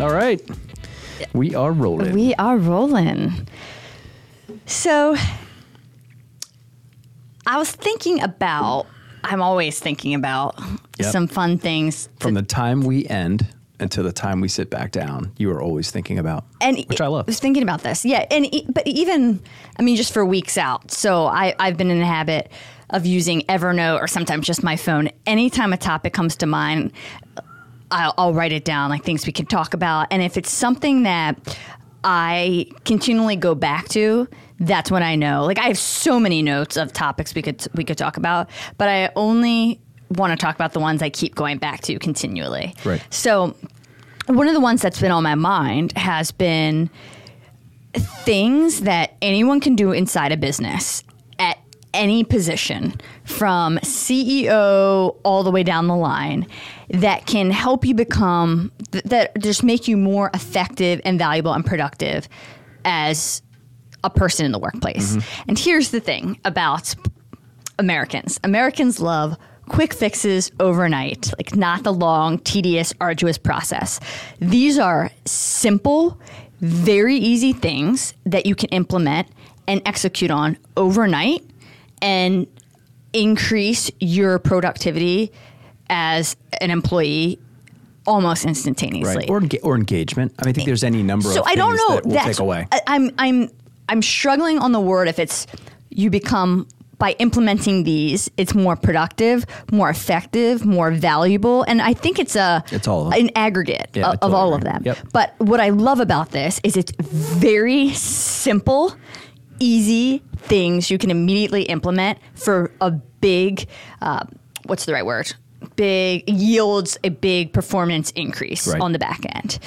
All right. We are rolling. We are rolling. So I was thinking about, I'm always thinking about Yep. some fun things. From the time we end until the time we sit back down, you are always thinking about, and which I love. I was thinking about this. Yeah, and but even I mean, just for weeks out. So I I've been in the habit of using Evernote or sometimes just my phone. Anytime a topic comes to mind, I'll, I'll write it down, like things we can talk about. And if it's something that I continually go back to, that's when I know. Like I have so many notes of topics we could we could talk about, but I only want to talk about the ones I keep going back to continually. Right. So one of the ones that's been on my mind has been things that anyone can do inside a business any position from CEO all the way down the line that can help you become that just make you more effective and valuable and productive as a person in the workplace. Mm-hmm. And here's the thing about Americans. Americans love quick fixes overnight, like not the long, tedious, arduous process. These are simple, very easy things that you can implement and execute on overnight and increase your productivity as an employee almost instantaneously. Right. Or, enga- or engagement. I mean, I think there's any number So of I don't know. that That's take away. I, I'm I'm I'm struggling on the word if it's you become by implementing these, it's more productive, more effective, more valuable, and I think it's a It's all an aggregate Yeah, of, all of them. Yep. But what I love about this is it's very simple, easy things you can immediately implement for a big, uh, what's the right word? Big yields a big performance increase Right. on the back end.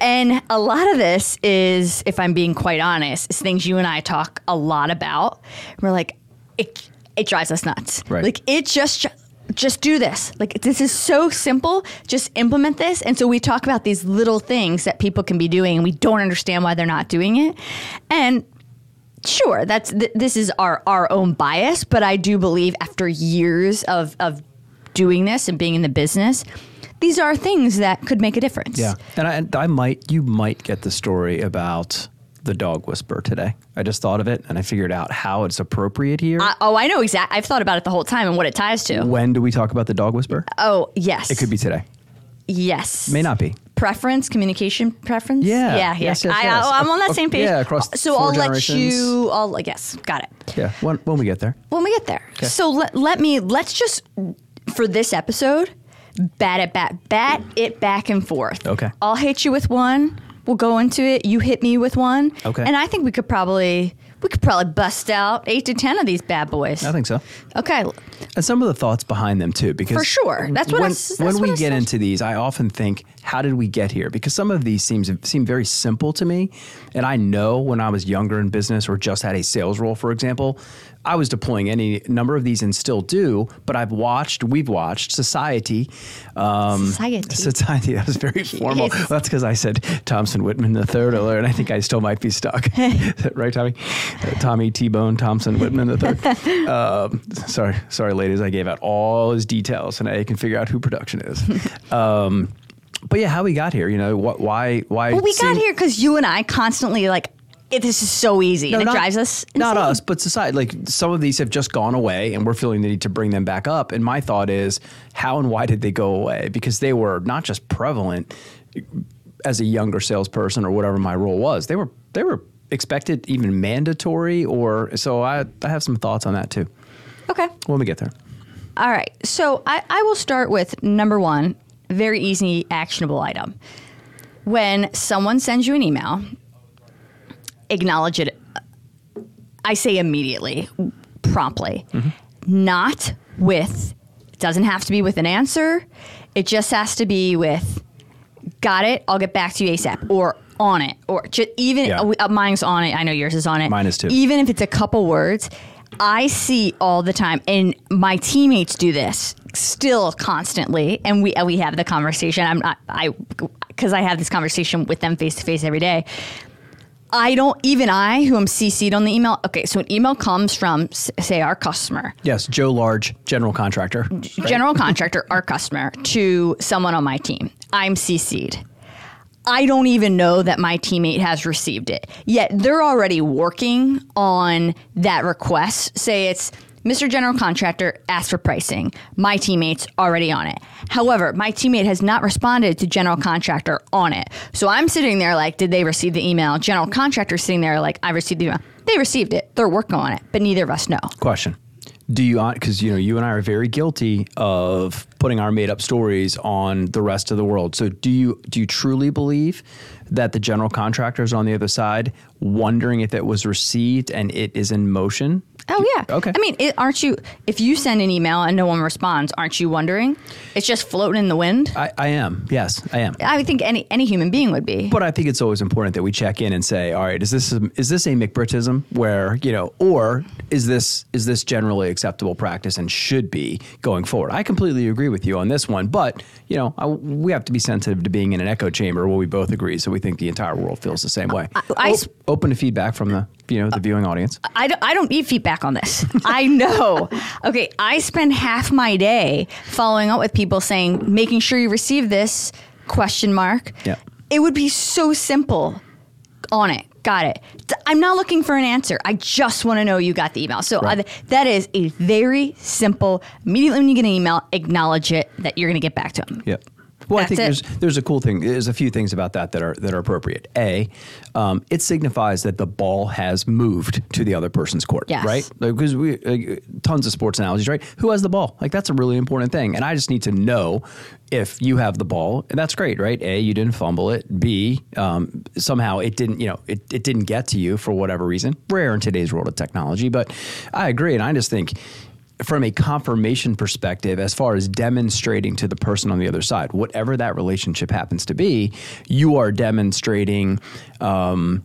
And a lot of this is, if I'm being quite honest, is things you and I talk a lot about. We're like, it, it drives us nuts. Right. Like it just just do this. Like this is so simple. Just implement this. And so we talk about these little things that people can be doing, and we don't understand why they're not doing it. And sure, that's th- this is our our own bias, but I do believe after years of of doing this and being in the business, these are things that could make a difference. Yeah, and I, and I might, you might get the story about the dog whisper today. I just thought of it, and I figured out how it's appropriate here. I, oh, I know exactly. I've thought about it the whole time and what it ties to. when do we talk about the dog whisper? Oh, yes. It could be today. Yes. May not be. Preference, communication preference. Yeah. Yeah. Yes, yes, I, yes. I, am on that same page. yeah, across So four I'll let you. I'll yes. Got it. Yeah, when, when we get there. When we get there. So let, let me let's just for this episode bat it back bat it back and forth. Okay. I'll hit you with one. We'll go into it. You hit me with one. Okay. And I think we could probably we could probably bust out eight to ten of these bad boys. I think so. Okay. And some of the thoughts behind them too, because For sure. That's what when, s- that's when what we I get said. into these, I often think, how did we get here? Because some of these seems seem very simple to me, and I know when I was younger in business or just had a sales role, for example, I was deploying any number of these and still do. But I've watched, we've watched society, um, Society. society. That was very formal. Yes. That's because I said Thompson Whitman the third earlier, and I think I still might be stuck. right, Tommy? Uh, Tommy T Bone Thompson Whitman the third. um, sorry, sorry, ladies. I gave out all his details, and I can figure out who production is. um, but yeah, how we got here? You know, what? Why? Why? Well, we got here because you and I constantly like. It, this is so easy, and it not- drives us. Not us, but society. Like some of these have just gone away, and we're feeling the need to bring them back up. And my thought is, how and why did they go away? Because they were not just prevalent as a younger salesperson or whatever my role was. They were they were expected, even mandatory. Or so I I have some thoughts on that too. Okay. When we get there. All right. So I, I will start with number one, very easy, actionable item. When someone sends you an email, acknowledge it. I say immediately, promptly, not with, it doesn't have to be with an answer. It just has to be with, got it, I'll get back to you ASAP, or on it, or just even, Yeah. uh, mine's on it, I know yours is on it. Mine is too. Even if it's a couple words, I see all the time, and my teammates do this still constantly, and we we have the conversation. I'm not I because I have this conversation with them face to face every day. I don't even I who am CC'd on the email. Okay, so an email comes from say our customer, Yes, Joe Large, general contractor. general contractor, our customer, to someone on my team. I'm CC'd. I don't even know that my teammate has received it. Yet they're already working on that request. Say it's Mr. General Contractor asked for pricing. My teammate's already on it. However, my teammate has not responded to General Contractor on it. So I'm sitting there like, did they receive the email? General Contractor sitting there like, I received the email. They received it. They're working on it, but neither of us know. Question. Do you uh, because you know you and I are very guilty of putting our made up stories on the rest of the world. So do you do you truly believe that the general contractors on the other side wondering if it was received and it is in motion? Oh yeah. Okay. I mean, it, aren't you? If you send an email and no one responds, aren't you wondering? It's just floating in the wind. I, I am. Yes, I am. I think any any human being would be. But I think it's always important that we check in and say, all right, is this a, is this a McBritism where you know, or is this is this generally acceptable practice and should be going forward? I completely agree with you on this one, but you know, I, we have to be sensitive to being in an echo chamber where we both agree. So we think the entire world feels the same way. I- O- open to feedback from the you know the viewing audience. I don't, I don't need feedback on this. I know. Okay, I spend half my day following up with people saying, making sure you receive this question mark. Yeah. It would be so simple. On it. Got it. i'm not looking for an answer. I just want to know you got the email. So Right. uh, that is a very simple. Immediately when you get an email, acknowledge it that you're going to get back to them. Yep. Well, I think it. there's there's a cool thing. There's a few things about that that are that are appropriate. A, um, it signifies that the ball has moved to the other person's court, Yes. right? Because we like, tons of sports analogies, right? Who has the ball? Like that's a really important thing, and I just need to know if you have the ball, and that's great, right? A, you didn't fumble it. B, um, somehow it didn't, you know, it, it didn't get to you for whatever reason. Rare in today's world of technology, but I agree, and I just think from a confirmation perspective, as far as demonstrating to the person on the other side, whatever that relationship happens to be, you are demonstrating um,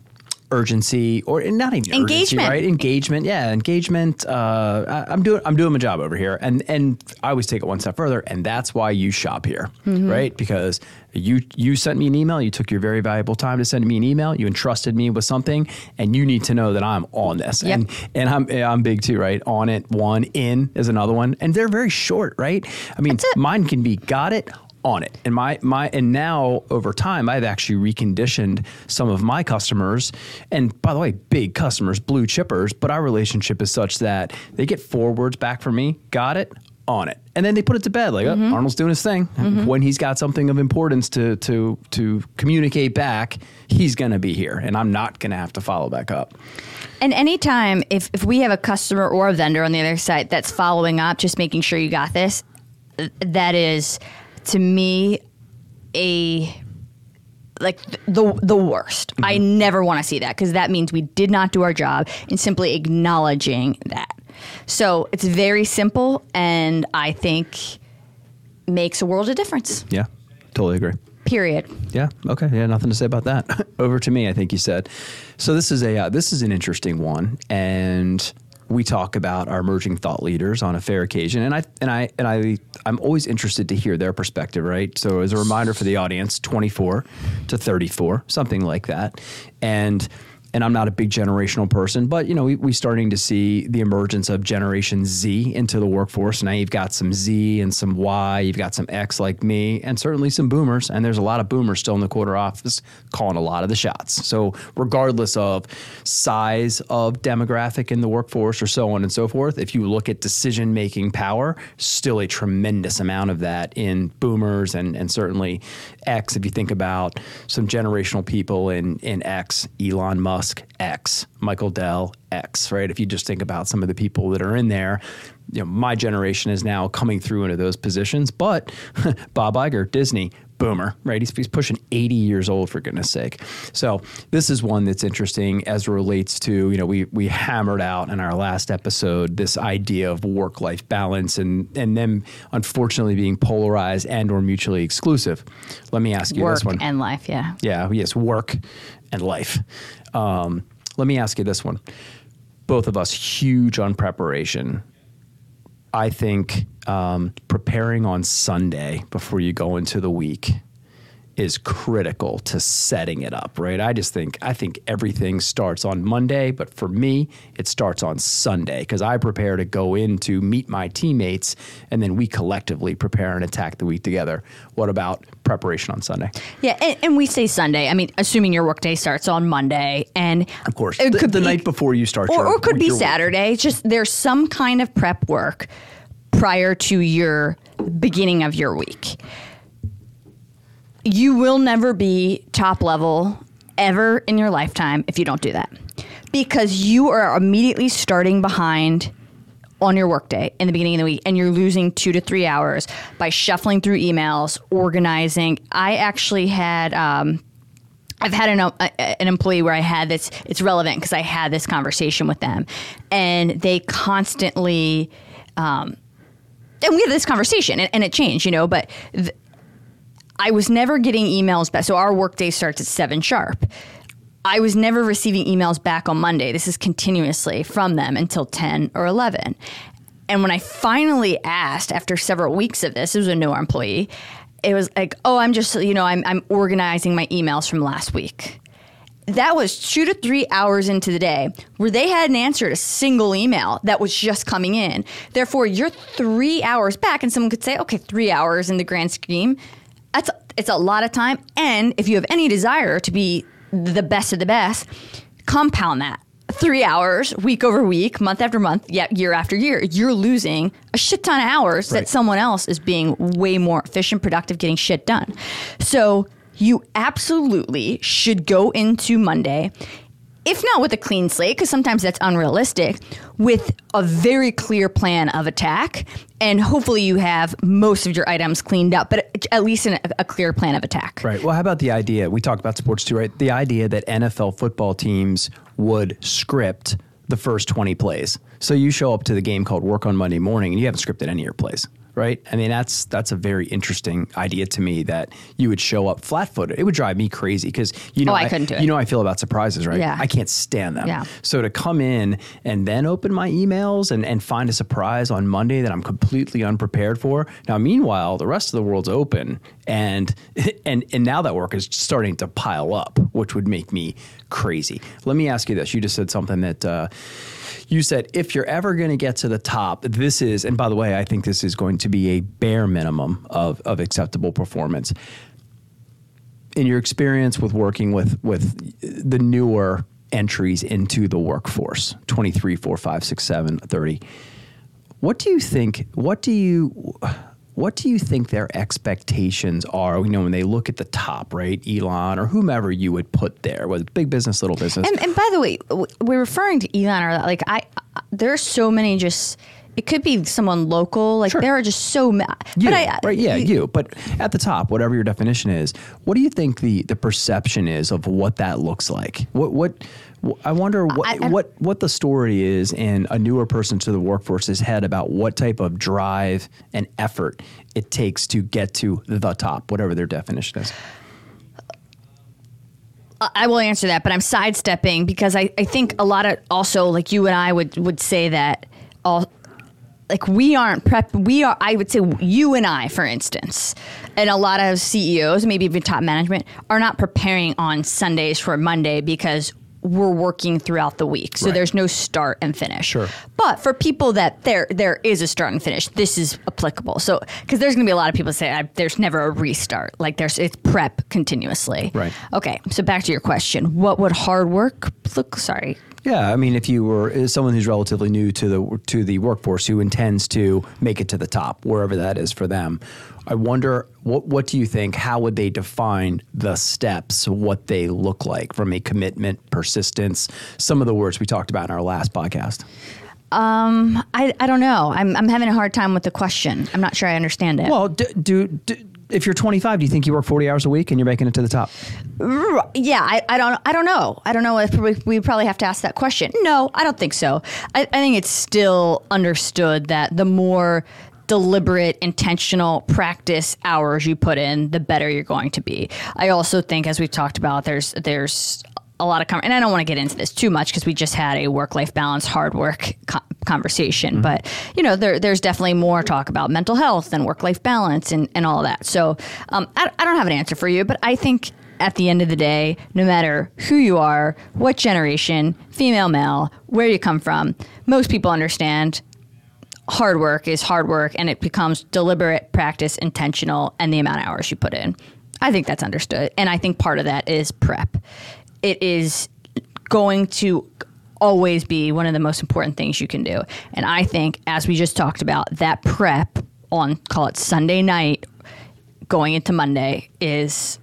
urgency or not even urgency, Engagement. right? Engagement, yeah, engagement. Uh, I, I'm doing I'm doing my job over here, and and I always take it one step further, and that's why you shop here, right? Because you you sent me an email, you took your very valuable time to send me an email, you entrusted me with something, and you need to know that I'm on this, Yep. and and I'm I'm big too, right? On it, one in is another one, and they're very short, right? I mean, mine can be got it on it, and my my and now over time, I've actually reconditioned some of my customers, and by the way, big customers, blue chippers, but our relationship is such that they get four words back from me, got it. On it, and then they put it to bed. Like oh, mm-hmm. Arnold's doing his thing. Mm-hmm. When he's got something of importance to to to communicate back, he's going to be here, and I'm not going to have to follow back up. And anytime if, if we have a customer or a vendor on the other side that's following up, just making sure you got this, that is to me a like the the worst. I never want to see that because that means we did not do our job in simply acknowledging that. So it's very simple and I think makes a world of difference. Yeah, totally agree. Period. Yeah. Okay. Yeah. Nothing to say about that. Over to me. I think you said. So this is a uh, this is an interesting one, and we talk about our emerging thought leaders on a fair occasion, and I and I and I I'm always interested to hear their perspective. Right. So as a reminder for the audience, 24 to 34, something like that, and. And I'm not a big generational person, but you know, we, we're starting to see the emergence of Generation Z into the workforce. Now you've got some Z and some Y, you've got some X like me, and certainly some boomers. And there's a lot of boomers still in the quarter office calling a lot of the shots. So, regardless of size of demographic in the workforce or so on and so forth, if you look at decision making power, still a tremendous amount of that in boomers and, and certainly X. If you think about some generational people in, in X, Elon Musk, X, Michael Dell, X, right? If you just think about some of the people that are in there, you know, my generation is now coming through into those positions. But Bob Iger, Disney, boomer, right? He's, he's pushing 80 years old for goodness sake. So this is one that's interesting as it relates to, you know, we we hammered out in our last episode this idea of work-life balance and and them unfortunately being polarized and or mutually exclusive. Let me ask you Work this one. and life, yeah. Yeah, yes, work and life. Um, let me ask you this one. Both of us huge on preparation. I think um, preparing on Sunday before you go into the week is critical to setting it up, right? I just think I think everything starts on Monday, but for me, it starts on Sunday because I prepare to go in to meet my teammates, and then we collectively prepare and attack the week together. What about preparation on Sunday? Yeah, and, and we say Sunday. I mean, assuming your workday starts on Monday, and Of course, it the, could the be- night before you start, or, your, or it could be. Saturday. Just there's some kind of prep work prior to your beginning of your week. You will never be top level ever in your lifetime if you don't do that. Because you are immediately starting behind on your workday in the beginning of the week and you're losing two to three hours by shuffling through emails, organizing. I actually had um, I've had an, uh, an employee where I had this, it's relevant because I had this conversation with them and they constantly, um, and we had this conversation and, and it changed, you know, but th- I was never getting emails back. So our workday starts at seven sharp. I was never receiving emails back on Monday. This is continuously from them until 10 or 11. And when I finally asked after several weeks of this, it was a new employee, it was like, oh, I'm just, you know, I'm, I'm organizing my emails from last week. That was two to three hours into the day where they hadn't answered a single email that was just coming in. Therefore, you're three hours back, and someone could say, okay, three hours in the grand scheme, that's it's a lot of time. And if you have any desire to be the best of the best, compound that three hours week over week, month after month, yet year after year, you're losing a shit ton of hours Right. that someone else is being way more efficient, productive, getting shit done. So you absolutely should go into Monday. If not with a clean slate, because sometimes that's unrealistic, with a very clear plan of attack, and hopefully you have most of your items cleaned up, but at least in a, clear plan of attack. Right. Well, how about the idea? We talk about sports too, right? The idea that NFL football teams would script the first 20 plays. So you show up to the game called work on Monday morning and you haven't scripted any of your plays. Right. I mean, that's that's a very interesting idea to me that you would show up flat footed. It would drive me crazy because you know Oh, I couldn't do it. You know I feel about surprises, right? Yeah. I can't stand them. Yeah. So to come in and then open my emails and, and find a surprise on Monday that I'm completely unprepared for. Now, meanwhile, the rest of the world's open and and and now that work is starting to pile up, which would make me crazy. Let me ask you this. You just said something that uh, you said if you're ever going to get to the top, this is, and by the way, I think this is going to be a bare minimum of, of acceptable performance. In your experience with working with with the newer entries into the workforce 23 4 5 6 7 30 what do you think what do you what do you think their expectations are you know when they look at the top right elon or whomever you would put there whether big business little business And, and by the way, we're referring to Elon or like I. I- There's so many just. It could be someone local. Like Sure. there are just so many. You, but I, right? Yeah, you. But at the top, whatever your definition is, what do you think the the perception is of what that looks like? What what wh- I wonder what I- I- what what the story is in a newer person to the workforce's head about what type of drive and effort it takes to get to the top, whatever their definition is. I will answer that, but I'm sidestepping because I, I think a lot of also like you and I would would say that all like we aren't prep we are I would say you and I for instance and a lot of CEOs maybe even top management are not preparing on Sundays for Monday because we're working throughout the week so Right. there's no start and finish Sure. but for people that there there is a start and finish this is applicable so because there's going to be a lot of people say there's never a restart like there's it's prep continuously Right. Okay, so back to your question. What would hard work look? Sorry. Yeah, I mean, if you were someone who's relatively new to the to the workforce who intends to make it to the top, wherever that is for them, I wonder what what do you think? How would they define the steps? What they look like from a commitment, persistence, some of the words we talked about in our last podcast. Um, I, I don't know. I'm, I'm having a hard time with the question. I'm not sure I understand it. Well, do, do, do if you're 25, do you think you work 40 hours a week and you're making it to the top? Yeah, I, I don't I don't know. I don't know if we, we probably have to ask that question. No, I don't think so. I, I think it's still understood that the more deliberate, intentional practice hours you put in, the better you're going to be. I also think, as we've talked about, there's there's a lot of, com- and I don't want to get into this too much because we just had a work life balance, hard work co- conversation. Mm-hmm. But, you know, there, there's definitely more talk about mental health and work life balance and, and all that. So um, I, I don't have an answer for you, but I think at the end of the day, no matter who you are, what generation, female, male, where you come from, most people understand hard work is hard work and it becomes deliberate practice intentional and the amount of hours you put in i think that's understood and i think part of that is prep it is going to always be one of the most important things you can do and i think as we just talked about that prep on call it sunday night going into monday is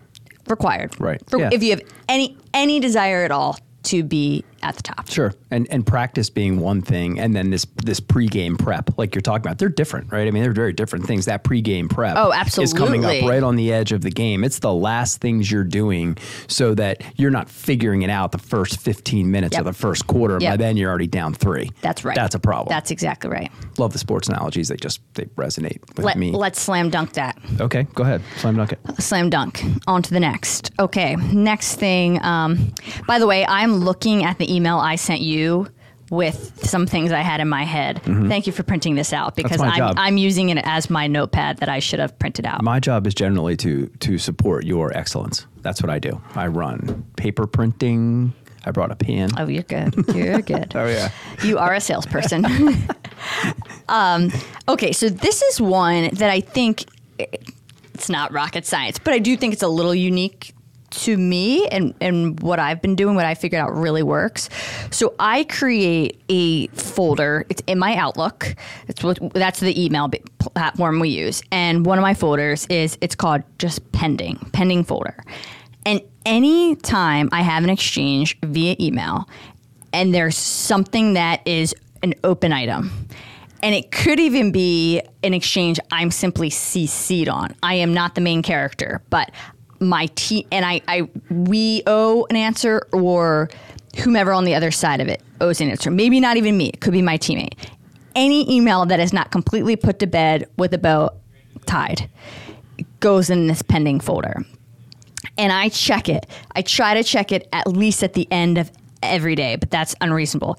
required Right. For, Yeah. if you have any any desire at all to be at the top Sure, and and practice being one thing, and then this this pregame prep, like you're talking about, they're different, right? I mean, they're very different things. That pregame prep, Oh, absolutely, is coming up right on the edge of the game. It's the last things you're doing, so that you're not figuring it out the first 15 minutes Yep. of the first quarter. By then, you're already down three. that's right That's a problem. that's exactly right Love the sports analogies. They just they resonate with Let, me. let's slam dunk that okay, go ahead, slam dunk it. slam dunk on to the next okay next thing um, by the way i'm looking at the email i sent you with some things i had in my head thank you for printing this out because I'm, job. I'm using it as my notepad that i should have printed out My job is generally to to support your excellence. That's what I do. I run paper printing. I brought a pen. oh you're good you're good Oh yeah. you are a salesperson. um, okay, so this is one that I think it's not rocket science, but I do think it's a little unique to me and, and what I've been doing, what I figured out really works. So I create a folder. It's in my Outlook. It's what that's the email platform we use, and one of my folders is it's called just pending, pending folder. And any time I have an exchange via email, and there's something that is an open item. And it could even be an exchange I'm simply CC'd on. I am not the main character, but my team and I, I we owe an answer or whomever on the other side of it owes an answer. Maybe not even me. It could be my teammate. Any email that is not completely put to bed with a bow tied goes in this pending folder and I check it. I try to check it at least at the end of every day, but that's unreasonable.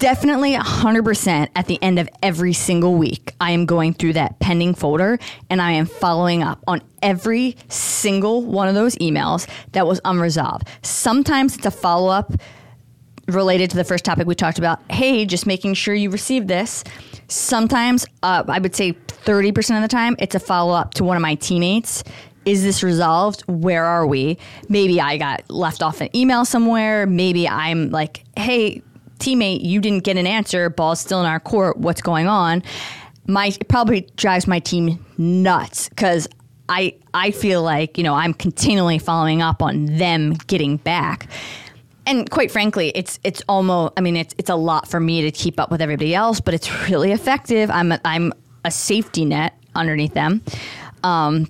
Definitely 100% at the end of every single week, I am going through that pending folder and I am following up on every single one of those emails that was unresolved. Sometimes it's a follow up related to the first topic we talked about. Hey, just making sure you received this. Sometimes, uh, I would say 30% of the time, it's a follow up to one of my teammates. Is this resolved? Where are we? Maybe I got left off an email somewhere. Maybe I'm like, hey, teammate, you didn't get an answer. Ball's still in our court. What's going on? My it probably drives my team nuts because I I feel like you know I'm continually following up on them getting back and quite frankly, it's it's almost. I mean, it's it's a lot for me to keep up with everybody else, but it's really effective. I'm a, I'm a safety net underneath them. Um,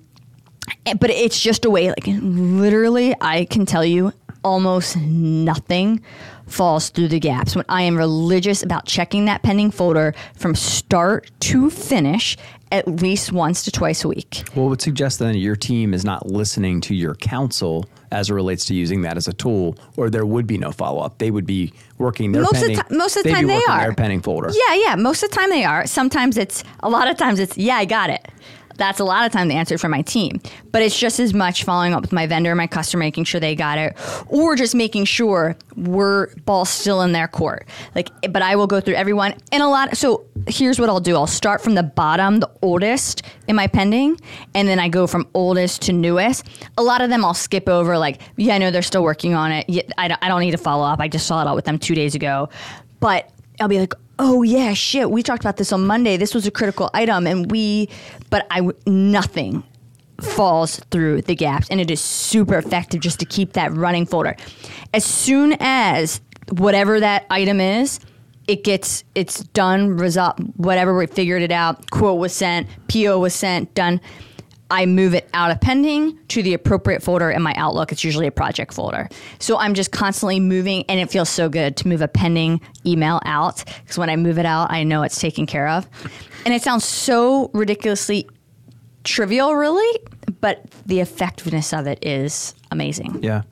but it's just a way. Like literally, I can tell you almost nothing falls through the gaps. When I am religious about checking that pending folder from start to finish, at least once to twice a week. Well, it would suggest then your team is not listening to your counsel as it relates to using that as a tool, or there would be no follow up. They would be working their Most of the pending. ti- most of the time they are. their pending folder. Yeah, yeah. Most of the time they are. Sometimes it's a lot of times it's yeah, I got it. That's a lot of time the answer for my team. But it's just as much following up with my vendor, my customer, making sure they got it, or just making sure we're ball still in their court. Like, but I will go through everyone and a lot. So here's what I'll do: I'll start from the bottom, the oldest in my pending, and then I go from oldest to newest. A lot of them I'll skip over. Like, yeah, I know they're still working on it. Yeah, I don't, I don't need to follow up. I just saw it out with them two days ago, but I'll be like, oh yeah, shit, we talked about this on Monday. This was a critical item, and we, but I nothing falls through the gaps, and it is super effective just to keep that running folder. As soon as whatever that item is, it gets it's done, result whatever we figured it out. Quote was sent, PO was sent, done. I move it out of pending to the appropriate folder in my Outlook. It's usually a project folder. So I'm just constantly moving, and it feels so good to move a pending email out because when I move it out, I know it's taken care of. And it sounds so ridiculously trivial, really, but the effectiveness of it is amazing. Yeah.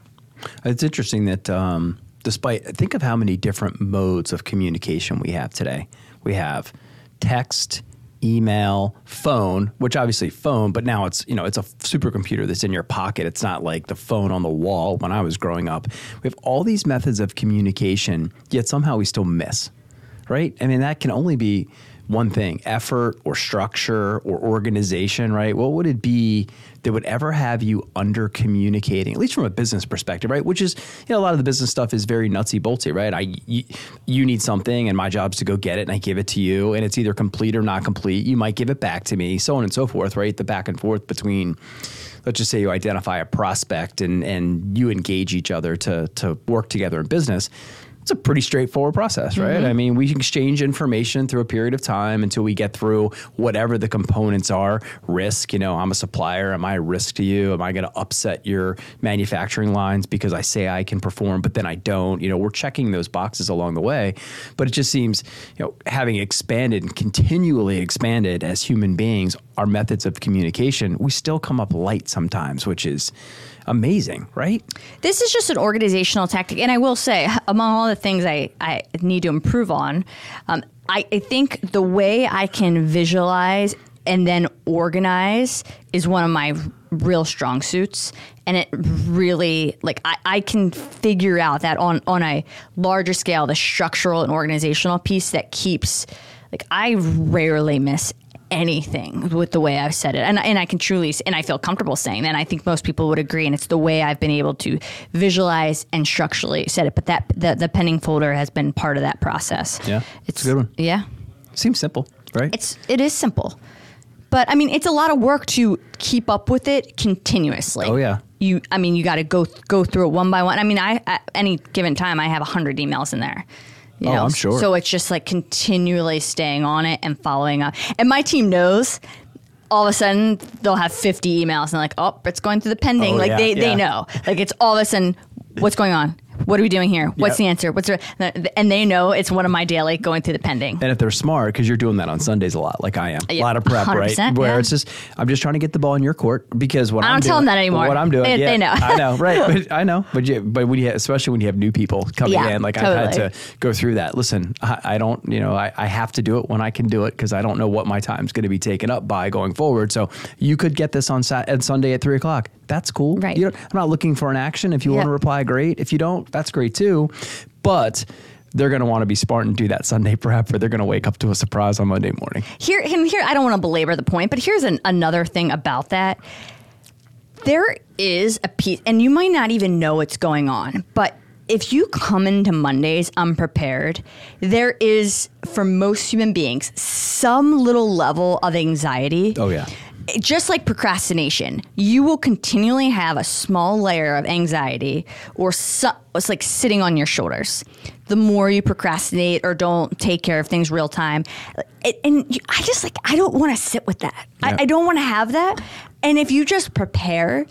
It's interesting that um, despite think of how many different modes of communication we have today. We have text, email, phone, which obviously phone, but now it's you know it's a supercomputer that's in your pocket. It's not like the phone on the wall when I was growing up. We have all these methods of communication, yet somehow we still miss. Right? I mean that can only be one thing effort or structure or organization, right? What would it be that would ever have you under communicating, at least from a business perspective, right? Which is, you know, a lot of the business stuff is very nutsy boltsy, right? I, you, you need something and my job is to go get it and I give it to you and it's either complete or not complete. You might give it back to me, so on and so forth, right? The back and forth between, let's just say you identify a prospect and, and you engage each other to, to work together in business it's a pretty straightforward process, right? Mm-hmm. I mean, we exchange information through a period of time until we get through whatever the components are. Risk, you know, I'm a supplier. Am I a risk to you? Am I going to upset your manufacturing lines because I say I can perform, but then I don't? You know, we're checking those boxes along the way. But it just seems, you know, having expanded and continually expanded as human beings, our methods of communication, we still come up light sometimes, which is amazing, right? This is just an organizational tactic. And I will say, among all the things I, I need to improve on, um, I, I think the way I can visualize and then organize is one of my real strong suits and it really like I, I can figure out that on on a larger scale the structural and organizational piece that keeps like i rarely miss anything with the way I've said it. And, and I can truly, and I feel comfortable saying that. And I think most people would agree. And it's the way I've been able to visualize and structurally said it. But that, the, the pending folder has been part of that process. Yeah. It's, it's a good one. Yeah. Seems simple, right? It's, it is simple. But I mean, it's a lot of work to keep up with it continuously. Oh yeah. You, I mean, you got to go go through it one by one. I mean, I at any given time, I have hundred emails in there. You oh, know? I'm sure. So it's just like continually staying on it and following up. And my team knows all of a sudden they'll have 50 emails and like, oh, it's going through the pending. Oh, like yeah, they, yeah. they know. Like it's all of a sudden, what's going on? What are we doing here? What's yep. the answer? What's the, and they know it's one of my daily going through the pending. And if they're smart, because you're doing that on Sundays a lot, like I am, a lot of prep, right? Where yeah. it's just I'm just trying to get the ball in your court because what I don't I'm tell doing, them that anymore. What I'm doing, they, yeah, they know. I know, right? But I know, but yeah, but when you especially when you have new people coming yeah, in, like totally. I've had to go through that. Listen, I, I don't, you know, I, I have to do it when I can do it because I don't know what my time's going to be taken up by going forward. So you could get this on Sat- on Sunday at three o'clock. That's cool. Right. I'm not looking for an action. If you yep. want to reply, great. If you don't, that's great too. But they're going to want to be smart and do that Sunday prep, or they're going to wake up to a surprise on Monday morning. Here, here, I don't want to belabor the point, but here's an, another thing about that. There is a piece, and you might not even know what's going on, but if you come into Mondays unprepared, there is, for most human beings, some little level of anxiety. Oh, yeah just like procrastination, you will continually have a small layer of anxiety or so, it's like sitting on your shoulders. The more you procrastinate or don't take care of things real time, and I just like I don't want to sit with that. Yeah. I, I don't want to have that. And if you just prepare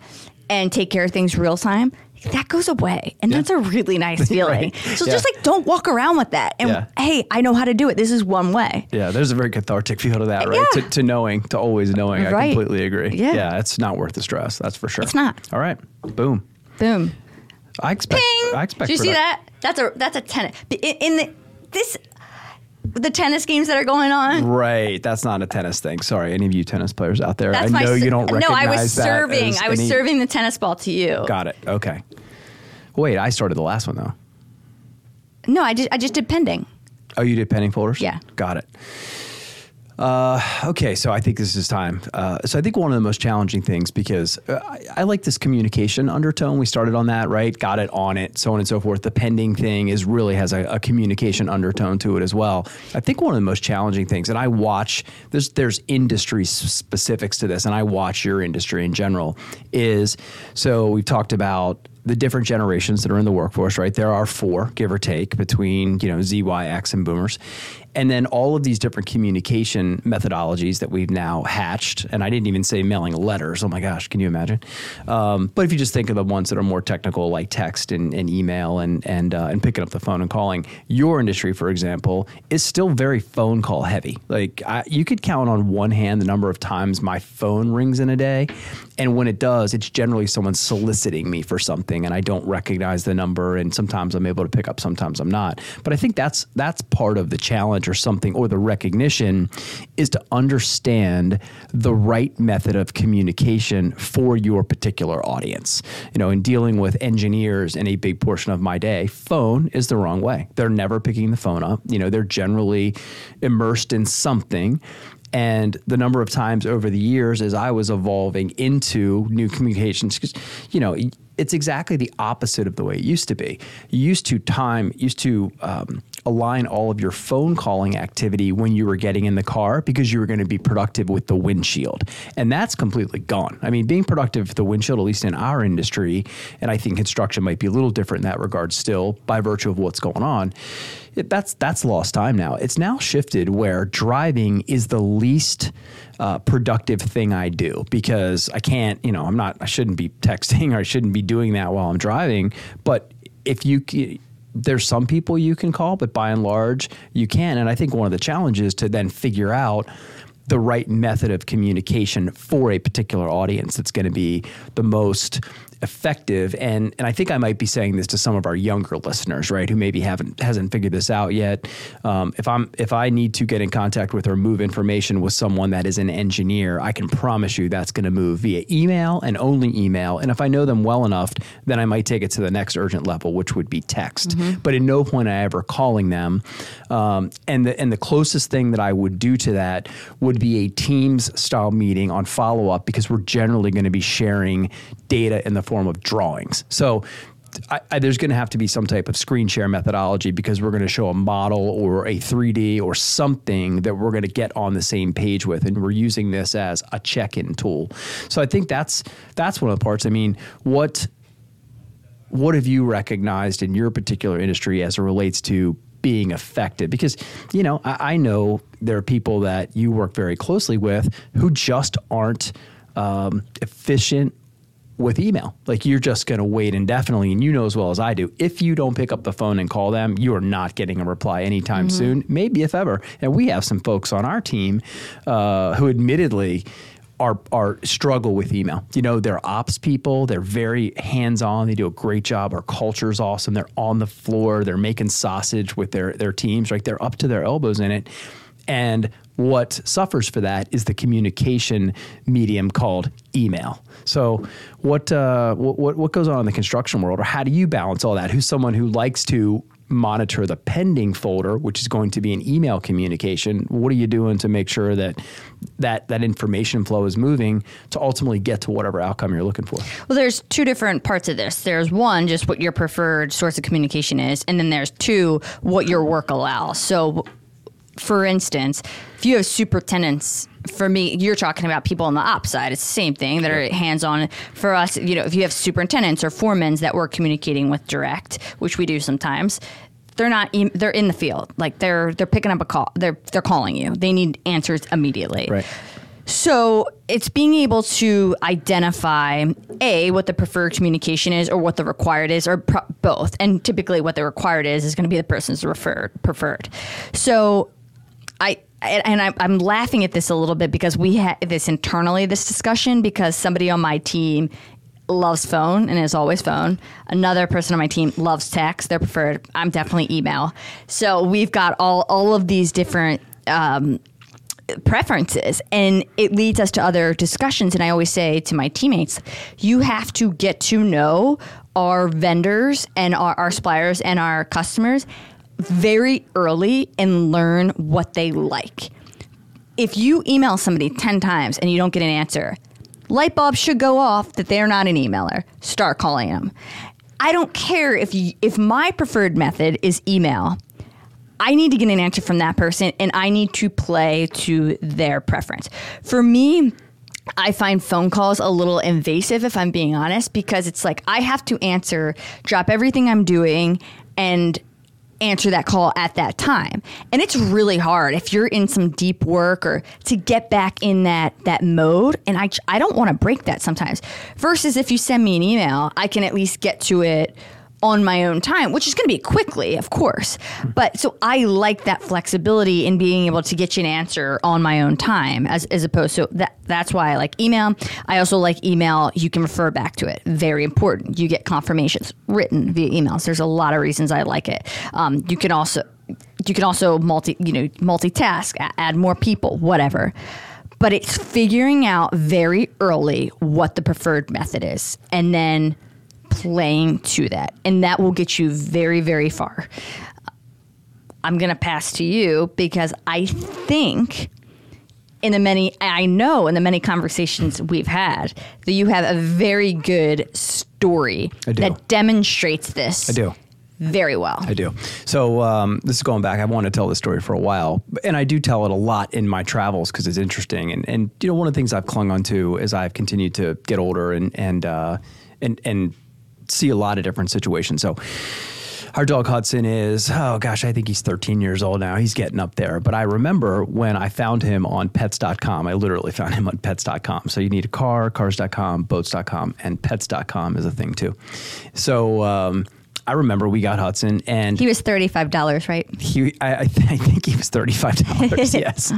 and take care of things real time, that goes away. And yeah. that's a really nice feeling. right. So yeah. just like don't walk around with that. And yeah. hey, I know how to do it. This is one way. Yeah, there's a very cathartic feel to that, right? To, to, knowing, to always knowing. Right. I completely agree. Yeah. yeah, it's not worth the stress. That's for sure. It's not. All right. Boom. Boom. I expect. Ping! I expect. Do you see that? That's a that's a tennis. In, in the this the tennis games that are going on. Right. That's not a tennis thing. Sorry, any of you tennis players out there. That's I know you don't recognize No, I was serving. I was any... serving the tennis ball to you. Got it. Okay. Wait, I started the last one though. No, I just I just did pending. Oh, you did pending folders? Yeah. Got it. Uh, okay, so I think this is time. Uh, so I think one of the most challenging things because uh, I, I, like this communication undertone. We started on that, right? Got it on it, so on and so forth. The pending thing is really has a, a, communication undertone to it as well. I think one of the most challenging things, and I watch there's there's industry specifics to this, and I watch your industry in general. Is so we've talked about the different generations that are in the workforce, right? There are four, give or take, between you know Z, Y, X, and Boomers, And then all of these different communication methodologies that we've now hatched, and I didn't even say mailing letters. Oh my gosh, can you imagine? Um, but if you just think of the ones that are more technical, like text and, and email and and uh, and picking up the phone and calling, your industry, for example, is still very phone call heavy. Like I, you could count on one hand the number of times my phone rings in a day, and when it does, it's generally someone soliciting me for something, and I don't recognize the number. And sometimes I'm able to pick up, sometimes I'm not. But I think that's that's part of the challenge or something, or the recognition, is to understand the right method of communication for your particular audience. You know, in dealing with engineers in a big portion of my day, phone is the wrong way. They're never picking the phone up. You know, they're generally immersed in something and the number of times over the years as I was evolving into new communications, because you know it's exactly the opposite of the way it used to be. You used to time, used to um, align all of your phone calling activity when you were getting in the car because you were going to be productive with the windshield, and that's completely gone. I mean, being productive with the windshield, at least in our industry, and I think construction might be a little different in that regard still by virtue of what's going on it, that's that's lost time now. It's now shifted where driving is the least uh, productive thing I do because I can't, you know, I'm not, I shouldn't be texting or I shouldn't be doing that while I'm driving. But if you, there's some people you can call, but by and large, you can. And I think one of the challenges to then figure out the right method of communication for a particular audience that's going to be the most effective. And and I think I might be saying this to some of our younger listeners right who maybe haven't hasn't figured this out yet. Um, if I'm if I need to get in contact with or move information with someone that is an engineer I can promise you that's going to move via email and only email. And if I know them well enough then I might take it to the next urgent level which would be text. Mm-hmm. but at no point I ever calling them. Um, and the and the closest thing that I would do to that would be a Teams style meeting on follow up because we're generally going to be sharing data in the form of drawings. So I, I, there's going to have to be some type of screen share methodology because we're going to show a model or a 3D or something that we're going to get on the same page with, and we're using this as a check-in tool. So I think that's that's one of the parts. I mean, what what have you recognized in your particular industry as it relates to being effective? Because you know, I, I know there are people that you work very closely with who just aren't um, efficient with email. Like you're just going to wait indefinitely. And you know as well as I do, if you don't pick up the phone and call them, you are not getting a reply anytime mm-hmm. soon, maybe if ever. And we have some folks on our team uh, who admittedly, are are struggle with email. You know, they're ops people. They're very hands on. They do a great job. Our culture is awesome. They're on the floor. They're making sausage with their their teams. Right, they're up to their elbows in it. And what suffers for that is the communication medium called email. So, what, uh, what what goes on in the construction world, or how do you balance all that? Who's someone who likes to monitor the pending folder, which is going to be an email communication? What are you doing to make sure that that that information flow is moving to ultimately get to whatever outcome you're looking for? Well, there's two different parts of this. There's one, just what your preferred source of communication is, and then there's two, what your work allows. So for instance, if you have superintendents, for me, you're talking about people on the op side. It's the same thing that are hands on. For us, you know, if you have superintendents or foremans that we're communicating with direct, which we do sometimes, they're not. They're in the field. Like they're they're picking up a call. They're they're calling you. They need answers immediately. Right. So it's being able to identify a what the preferred communication is, or what the required is, or pro- both. And typically, what the required is is going to be the person's referred preferred. So I and I, am laughing at this a little bit because we had this internally this discussion because somebody on my team loves phone and is always phone. Another person on my team loves text. They're preferred. I'm definitely email. So we've got all all of these different. Um, preferences and it leads us to other discussions and i always say to my teammates you have to get to know our vendors and our, our suppliers and our customers very early and learn what they like. If you email somebody 10 times and you don't get an answer, light bulb should go off that they're not an emailer. Start calling them. I don't care if you, if my preferred method is email. I need to get an answer from that person and I need to play to their preference. For me, I find phone calls a little invasive if I'm being honest because it's like I have to answer, drop everything I'm doing and answer that call at that time. And it's really hard if you're in some deep work or to get back in that that mode and I I don't want to break that sometimes. Versus if you send me an email, I can at least get to it on my own time, which is going to be quickly, of course. But so I like that flexibility in being able to get you an answer on my own time, as, as opposed to that. That's why I like email. I also like email. You can refer back to it. Very important. You get confirmations written via emails. There's a lot of reasons I like it. Um, you can also you can also multi you know multitask, add more people, whatever. But it's figuring out very early what the preferred method is, and then playing to that. And that will get you very, very far. I'm going to pass to you because I think in the many, I know in the many conversations we've had that you have a very good story that demonstrates this. I do. Very well. I do. So um, this is going back. I've wanted to tell this story for a while, and I do tell it a lot in my travels because it's interesting. And and you know, one of the things I've clung on to as I've continued to get older and and uh, and and see a lot of different situations. So our dog Hudson is, oh gosh, I think he's 13 years old now. He's getting up there. But I remember when I found him on pets.com, I literally found him on pets.com. So you need a car, cars.com, boats.com, and pets.com is a thing too. So, um, I remember we got Hudson, and he was thirty-five dollars, right? He, I, I, th- I, think he was thirty-five dollars. yes.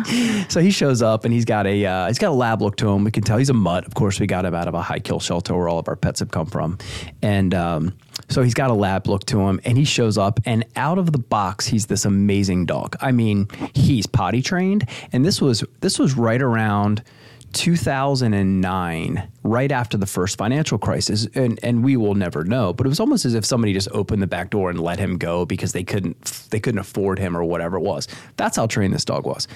So he shows up, and he's got a uh, he's got a lab look to him. We can tell he's a mutt. Of course, we got him out of a high kill shelter where all of our pets have come from, and um, so he's got a lab look to him. And he shows up, and out of the box, he's this amazing dog. I mean, he's potty trained, and this was this was right around 2009, right after the first financial crisis, and and we will never know. But it was almost as if somebody just opened the back door and let him go because they couldn't they couldn't afford him or whatever it was. That's how trained this dog was.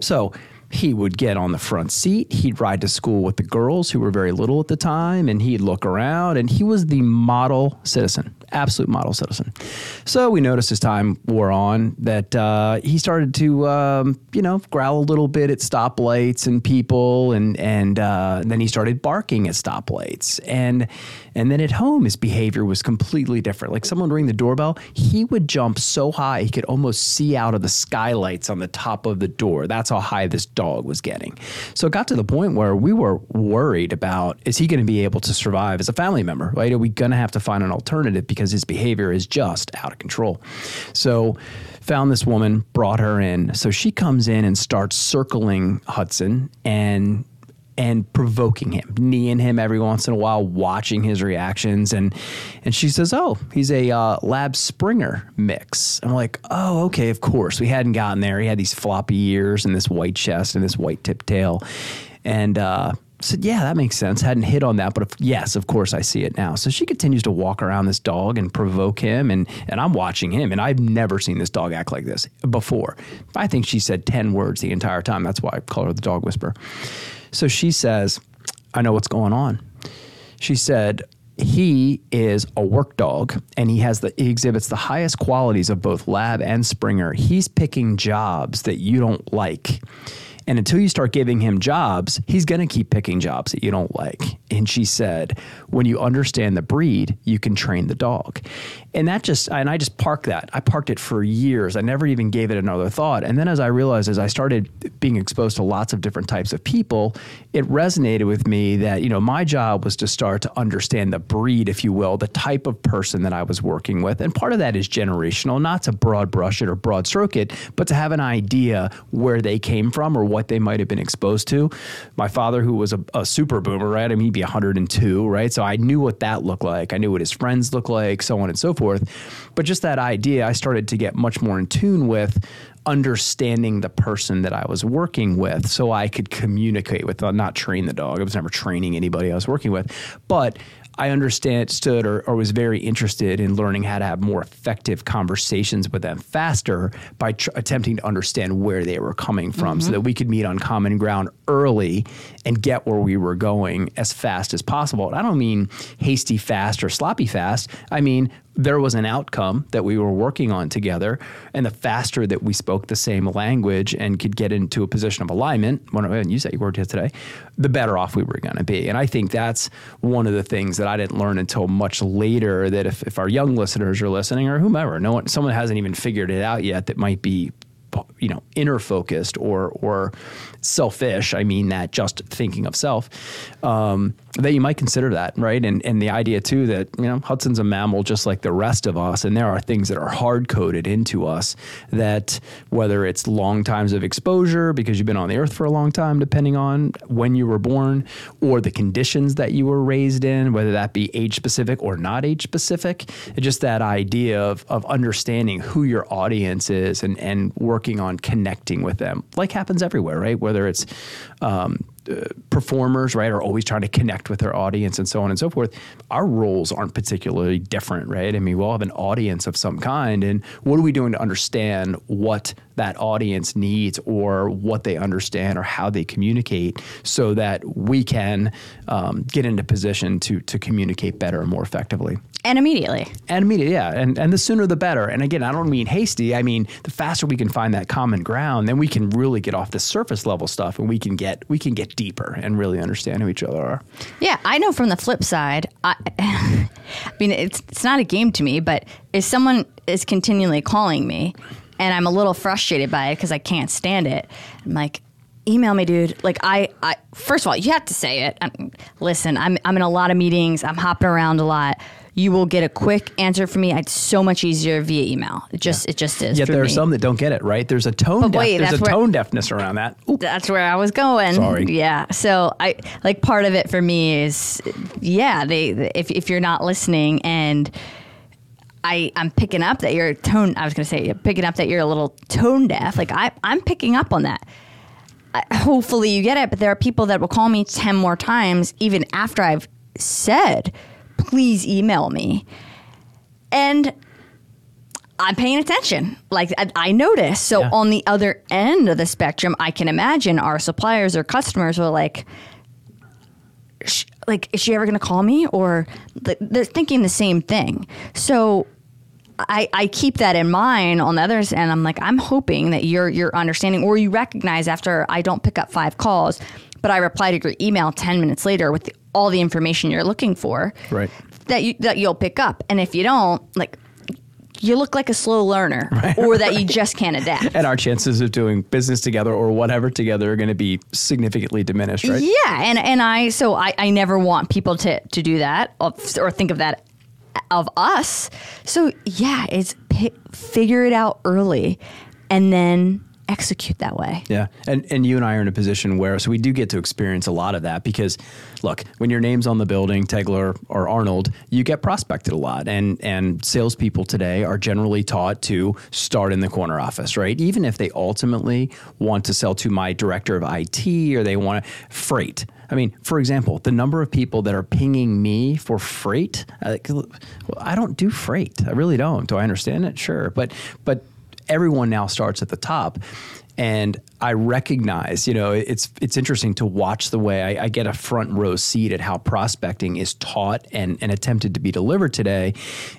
So he would get on the front seat. He'd ride to school with the girls who were very little at the time, and he'd look around. And he was the model citizen, absolute model citizen. So we noticed as time wore on that uh, he started to, um, you know, growl a little bit at stoplights and people, and and, uh, then he started barking at stoplights. And and then at home, his behavior was completely different. Like someone ring the doorbell, he would jump so high he could almost see out of the skylights on the top of the door. That's how high this dog was getting. So it got to the point where we were worried about is he going to be able to survive as a family member? Right? Are we going to have to find an alternative because his behavior is just out of control? So found this woman, brought her in. So she comes in and starts circling Hudson and and provoking him, kneeing him every once in a while, watching his reactions, and and she says, "Oh, he's a uh, Lab Springer mix." I'm like, "Oh, okay, of course." We hadn't gotten there. He had these floppy ears and this white chest and this white tip tail, and uh, said, "Yeah, that makes sense." Hadn't hit on that, but if, yes, of course, I see it now. So she continues to walk around this dog and provoke him, and and I'm watching him, and I've never seen this dog act like this before. I think she said ten words the entire time. That's why I call her the dog whisperer. So she says, I know what's going on. She said, he is a work dog and he has the he exhibits the highest qualities of both lab and springer he's picking jobs that you don't like and until you start giving him jobs, he's going to keep picking jobs that you don't like. And she said, when you understand the breed, you can train the dog. And that just, and I just parked that. I parked it for years. I never even gave it another thought. And then as I realized, as I started being exposed to lots of different types of people, it resonated with me that, you know, my job was to start to understand the breed, if you will, the type of person that I was working with. And part of that is generational, not to broad brush it or broad stroke it, but to have an idea where they came from or what they might have been exposed to. My father, who was a, a super boomer, right? I mean, he'd be 102, right? So I knew what that looked like. I knew what his friends looked like, so on and so forth. But just that idea, I started to get much more in tune with understanding the person that I was working with so I could communicate with, uh, not train the dog. I was never training anybody I was working with, but I understood or, or was very interested in learning how to have more effective conversations with them faster by tr- attempting to understand where they were coming from mm-hmm. so that we could meet on common ground early and get where we were going as fast as possible. And I don't mean hasty fast or sloppy fast. I mean there was an outcome that we were working on together. And the faster that we spoke the same language and could get into a position of alignment, when I use that word today, the better off we were going to be. And I think that's one of the things that I didn't learn until much later that if, if our young listeners are listening or whomever, no one, someone hasn't even figured it out yet that might be you know inner focused or or selfish i mean that just thinking of self um, that you might consider that right? And and the idea too that you know hudson's a mammal just like the rest of us and there are things that are hard coded into us that whether it's long times of exposure because you've been on the earth for a long time depending on when you were born or the conditions that you were raised in whether that be age specific or not age specific just that idea of, of understanding who your audience is and and working on connecting with them like happens everywhere right? Whether it's um, uh, performers, right, are always trying to connect with their audience and so on and so forth. Our roles aren't particularly different, right? I mean, we all have an audience of some kind, and what are we doing to understand what that audience needs or what they understand or how they communicate so that we can um, get into position to to communicate better and more effectively and immediately and immediately yeah and and the sooner the better and again i don't mean hasty i mean the faster we can find that common ground then we can really get off the surface level stuff and we can get we can get deeper and really understand who each other are yeah i know from the flip side i, I mean it's it's not a game to me but if someone is continually calling me and i'm a little frustrated by it because i can't stand it i'm like email me, dude. Like I, I first of all, you have to say it. I'm, listen, I'm I'm in a lot of meetings. I'm hopping around a lot you will get a quick answer from me. It's so much easier via email. It just yeah. it just is. Yet there me. are some that don't get it right. There's a tone. Def- wait, there's a where, tone deafness around that. Ooh. That's where I was going. Sorry. Yeah. So I like part of it for me is yeah. They if if you're not listening and. I, I'm picking up that you're tone. I was going to say picking up that you're a little tone deaf. Like I, I'm picking up on that. I, hopefully you get it. But there are people that will call me ten more times even after I've said please email me. And I'm paying attention. Like I, I notice. So yeah. on the other end of the spectrum, I can imagine our suppliers or customers are like, like, is she ever going to call me? Or they're thinking the same thing. So I, I keep that in mind on the others and I'm like, I'm hoping that you're you're understanding or you recognize after I don't pick up five calls, but I reply to your email 10 minutes later with the, all the information you're looking for. Right. That you that you'll pick up. And if you don't, like you look like a slow learner right. or that you just can't adapt. and our chances of doing business together or whatever together are going to be significantly diminished, right? Yeah, and and I so I, I never want people to to do that or, or think of that of us. So yeah, it's p- figure it out early and then execute that way. Yeah. And and you and I are in a position where so we do get to experience a lot of that because look, when your name's on the building, Tegler or Arnold, you get prospected a lot. And and salespeople today are generally taught to start in the corner office, right? Even if they ultimately want to sell to my director of IT or they want to freight. I mean, for example, the number of people that are pinging me for freight, uh, I don't do freight. I really don't. Do I understand it? Sure, but but everyone now starts at the top, and I recognize, you know, it's it's interesting to watch the way I, I, get a front row seat at how prospecting is taught and, and attempted to be delivered today.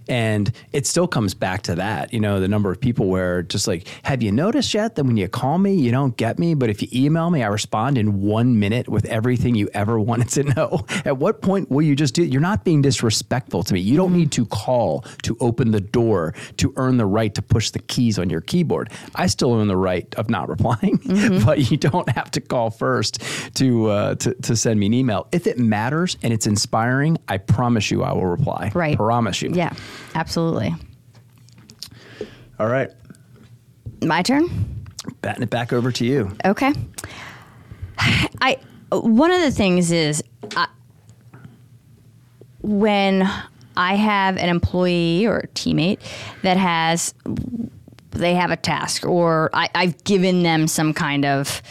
And it still comes back to that, you know, the number of people where just like, have you noticed yet that when you call me, you don't get me, but if you email me, I respond in one minute with everything you ever wanted to know. At what point will you just do? You're not being disrespectful to me. You don't mm-hmm. need to call to open the door to earn the right to push the keys on your keyboard. I still earn the right of not replying. Mm-hmm. but you don't have to call first to, uh, to to send me an email. If it matters and it's inspiring, I promise you I will reply. Right. Promise you. Yeah, absolutely. All right. My turn. Batting it back over to you. Okay. I one of the things is I, when I have an employee or a teammate that has they have a task or I, I've given them some kind of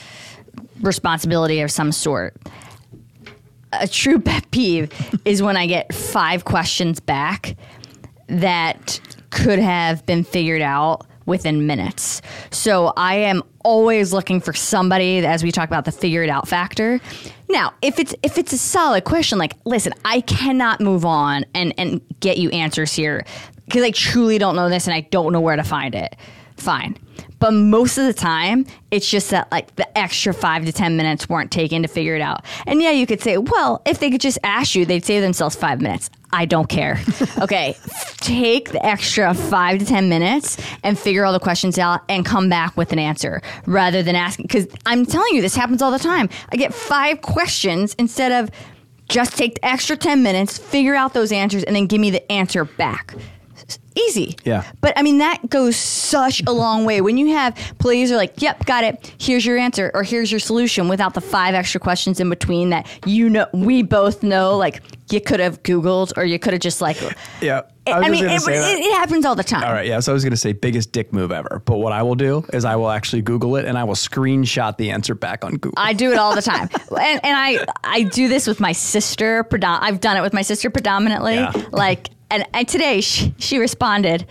responsibility of some sort. A true pet peeve is when I get five questions back that could have been figured out within minutes. So I am always looking for somebody as we talk about the figure it out factor. Now, if it's if it's a solid question like listen, I cannot move on and and get you answers here because I truly don't know this and I don't know where to find it. Fine. But most of the time, it's just that like the extra five to 10 minutes weren't taken to figure it out. And yeah, you could say, well, if they could just ask you, they'd save themselves five minutes. I don't care. okay. Take the extra five to 10 minutes and figure all the questions out and come back with an answer rather than asking. Because I'm telling you, this happens all the time. I get five questions instead of just take the extra 10 minutes, figure out those answers, and then give me the answer back. Easy. Yeah. But I mean, that goes such a long way. When you have players are like, yep, got it. Here's your answer or here's your solution without the five extra questions in between that you know, we both know, like, you could have Googled or you could have just like, Yeah. I, just mean, it, it, it happens all the time. All right, yeah. So I was going to say biggest dick move ever, but what I will do is I will actually Google it and I will screenshot the answer back on Google. I do it all the time, and, and I I do this with my sister. Predom- I've done it with my sister predominantly. Yeah. Like, and, and today she, she responded.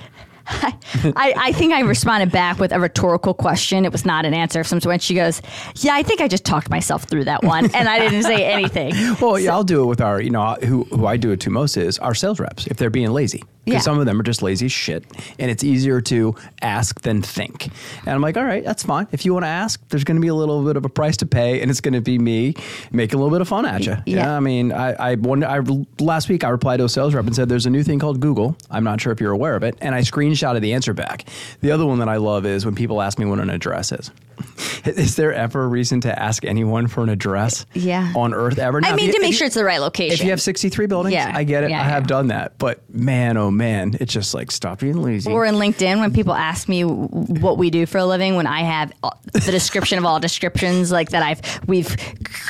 I, I think I responded back with a rhetorical question. It was not an answer of some sort. She goes, "Yeah, I think I just talked myself through that one, and I didn't say anything." well, yeah, I'll do it with our, you know, who who I do it to most is our sales reps if they're being lazy. Because Yeah. some of them are just lazy as shit, and it's easier to ask than think. And I'm like, all right, that's fine. If you want to ask, there's going to be a little bit of a price to pay, and it's going to be me making a little bit of fun at you. Yeah. I mean, I, I, one, I last week I replied to a sales rep and said, "There's a new thing called Google. I'm not sure if you're aware of it," and I screenshotted the answer back. The other one that I love is when people ask me what an address is. Is there ever a reason to ask anyone for an address? Yeah. On Earth ever? I Now, mean, if to make sure you- it's the right location. if you have 63 buildings, Yeah. I get it. Yeah, I have yeah. done that. But man, oh man, it's just like stop being lazy. or in LinkedIn, when people ask me what we do for a living, when I have the description of all descriptions, like that I've we've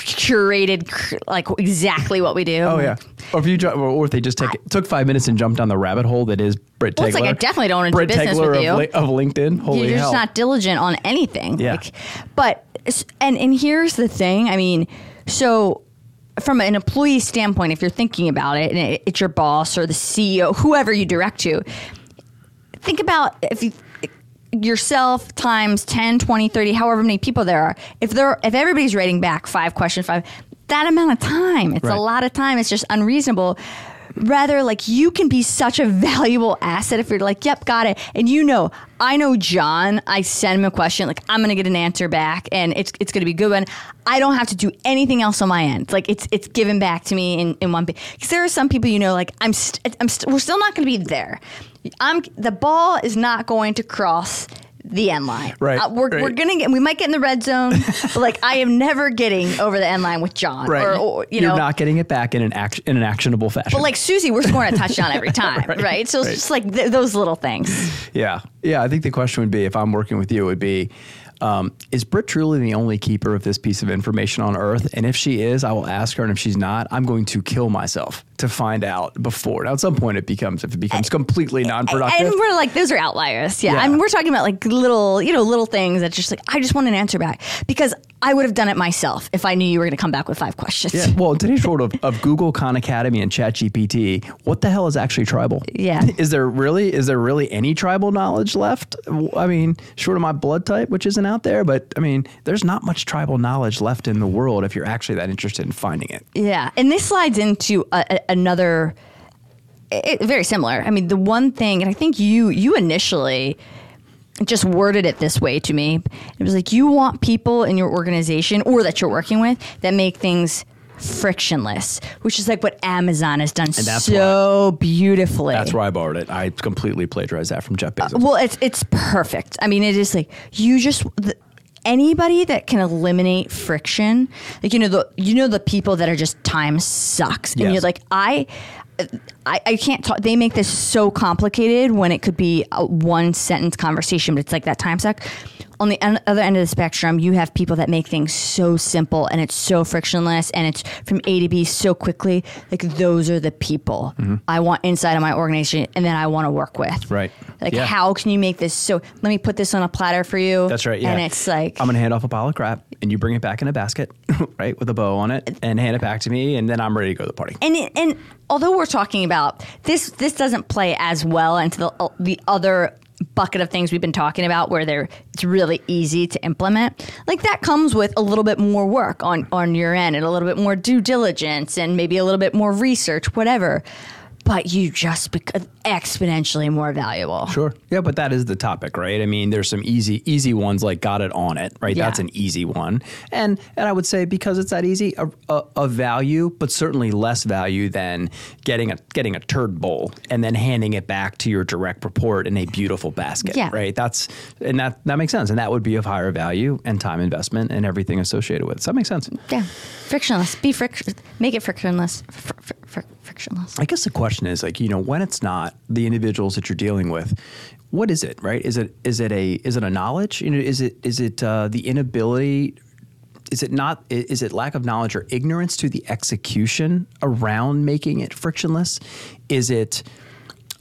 curated like exactly what we do. oh yeah. Or if you ju- or if they just take, took five minutes and jumped down the rabbit hole that is Britt Well, Tegler. it's like I definitely don't wanna do business Tegler with of, you. Li- of LinkedIn. Holy you're hell. just not diligent on anything. Yeah. Like, but and and here's the thing. I mean, so from an employee standpoint, if you're thinking about it, and it- it's your boss or the CEO, whoever you direct to, think about if you yourself times 10 20 30 however many people there are if they're if everybody's rating back five question five that amount of time. It's Right. a lot of time. It's just unreasonable. Rather like you can be such a valuable asset if you're like yep got it. And you know i know john. I send him a question like i'm gonna get an answer back and it's it's gonna be a good one. I don't have to do anything else on my end. Like it's it's given back to me in, in one because there are some people you know like i'm st- i'm st- we're still not gonna be there. I'm the ball is not going to cross the end line. Right, Uh, we're, right. we're gonna get. We might get in the red zone, but like I am never getting over the end line with John. right. Or, or you are know, not getting it back in an act, in an actionable fashion. but like Susie, we're scoring a touchdown every time, right? Right, So it's just like th- those little things. Yeah. Yeah. I think the question would be if I'm working with you, it would be um, Is Britt truly the only keeper of this piece of information on Earth? And if she is, I will ask her. And if she's not, I'm going to kill myself to find out before. Now, at some point, it becomes, if it becomes completely non productive. And we're like, those are outliers. Yeah. Yeah. I mean, we're talking about like little, you know, little things that just like, I just want an answer back because I would have done it myself if I knew you were going to come back with five questions. Yeah. Well, in today's world of, of Google, Khan Academy, and ChatGPT, what the hell is actually tribal? Yeah. Is there really is there really any tribal knowledge left? I mean, short of my blood type, which isn't out there, but I mean, there's not much tribal knowledge left in the world if you're actually that interested in finding it. Yeah, and this slides into a, a, another it, very similar. I mean, the one thing, and I think you you initially just worded it this way to me. It was like you want people in your organization or that you're working with that make things frictionless, which is like what Amazon has done that's so beautifully. That's where I borrowed it. I completely plagiarized that from Jeff uh, Bezos. Well, it's it's perfect. I mean, it is like you just the, anybody that can eliminate friction, like you know the you know the people that are just time sucks, and Yes. you're like I. I, I can't talk. They make this so complicated when it could be a one sentence conversation, but it's like that time suck. On the en- other end of the spectrum, you have people that make things so simple and it's so frictionless and it's from A to B so quickly. Like those are the people I want inside of my organization and then I want to work with. Mm-hmm. Right. Like, Yeah. how can you make this so? Let me put this on a platter for you. That's right. Yeah. And it's like, I'm gonna hand off a pile of crap, and you bring it back in a basket, right, with a bow on it, and hand it back to me, and then I'm ready to go to the party. and it, and although we're talking about this, this doesn't play as well into the the other bucket of things we've been talking about where they're it's really easy to implement. Like that comes with a little bit more work on on your end and a little bit more due diligence and maybe a little bit more research whatever but you just become exponentially more valuable. Sure. Yeah, but that is the topic, right? I mean, there's some easy easy ones like got it on it, right? Yeah. That's an easy one. And and I would say because it's that easy, a, a, a value, but certainly less value than getting a getting a turd bowl and then handing it back to your direct report in a beautiful basket, Yeah. right? That's and that that makes sense. And that would be of higher value and time investment and everything associated with. it. So that makes sense. Yeah, frictionless. Be friction. Make it frictionless. Fr- fr- fr- frictionless. I guess the question is like, you know, when it's not the individuals that you're dealing with, what is it, right? Is it is it a is it a knowledge? You know, is it is it uh, the inability? Is it not? Is it lack of knowledge or ignorance to the execution around making it frictionless? Is it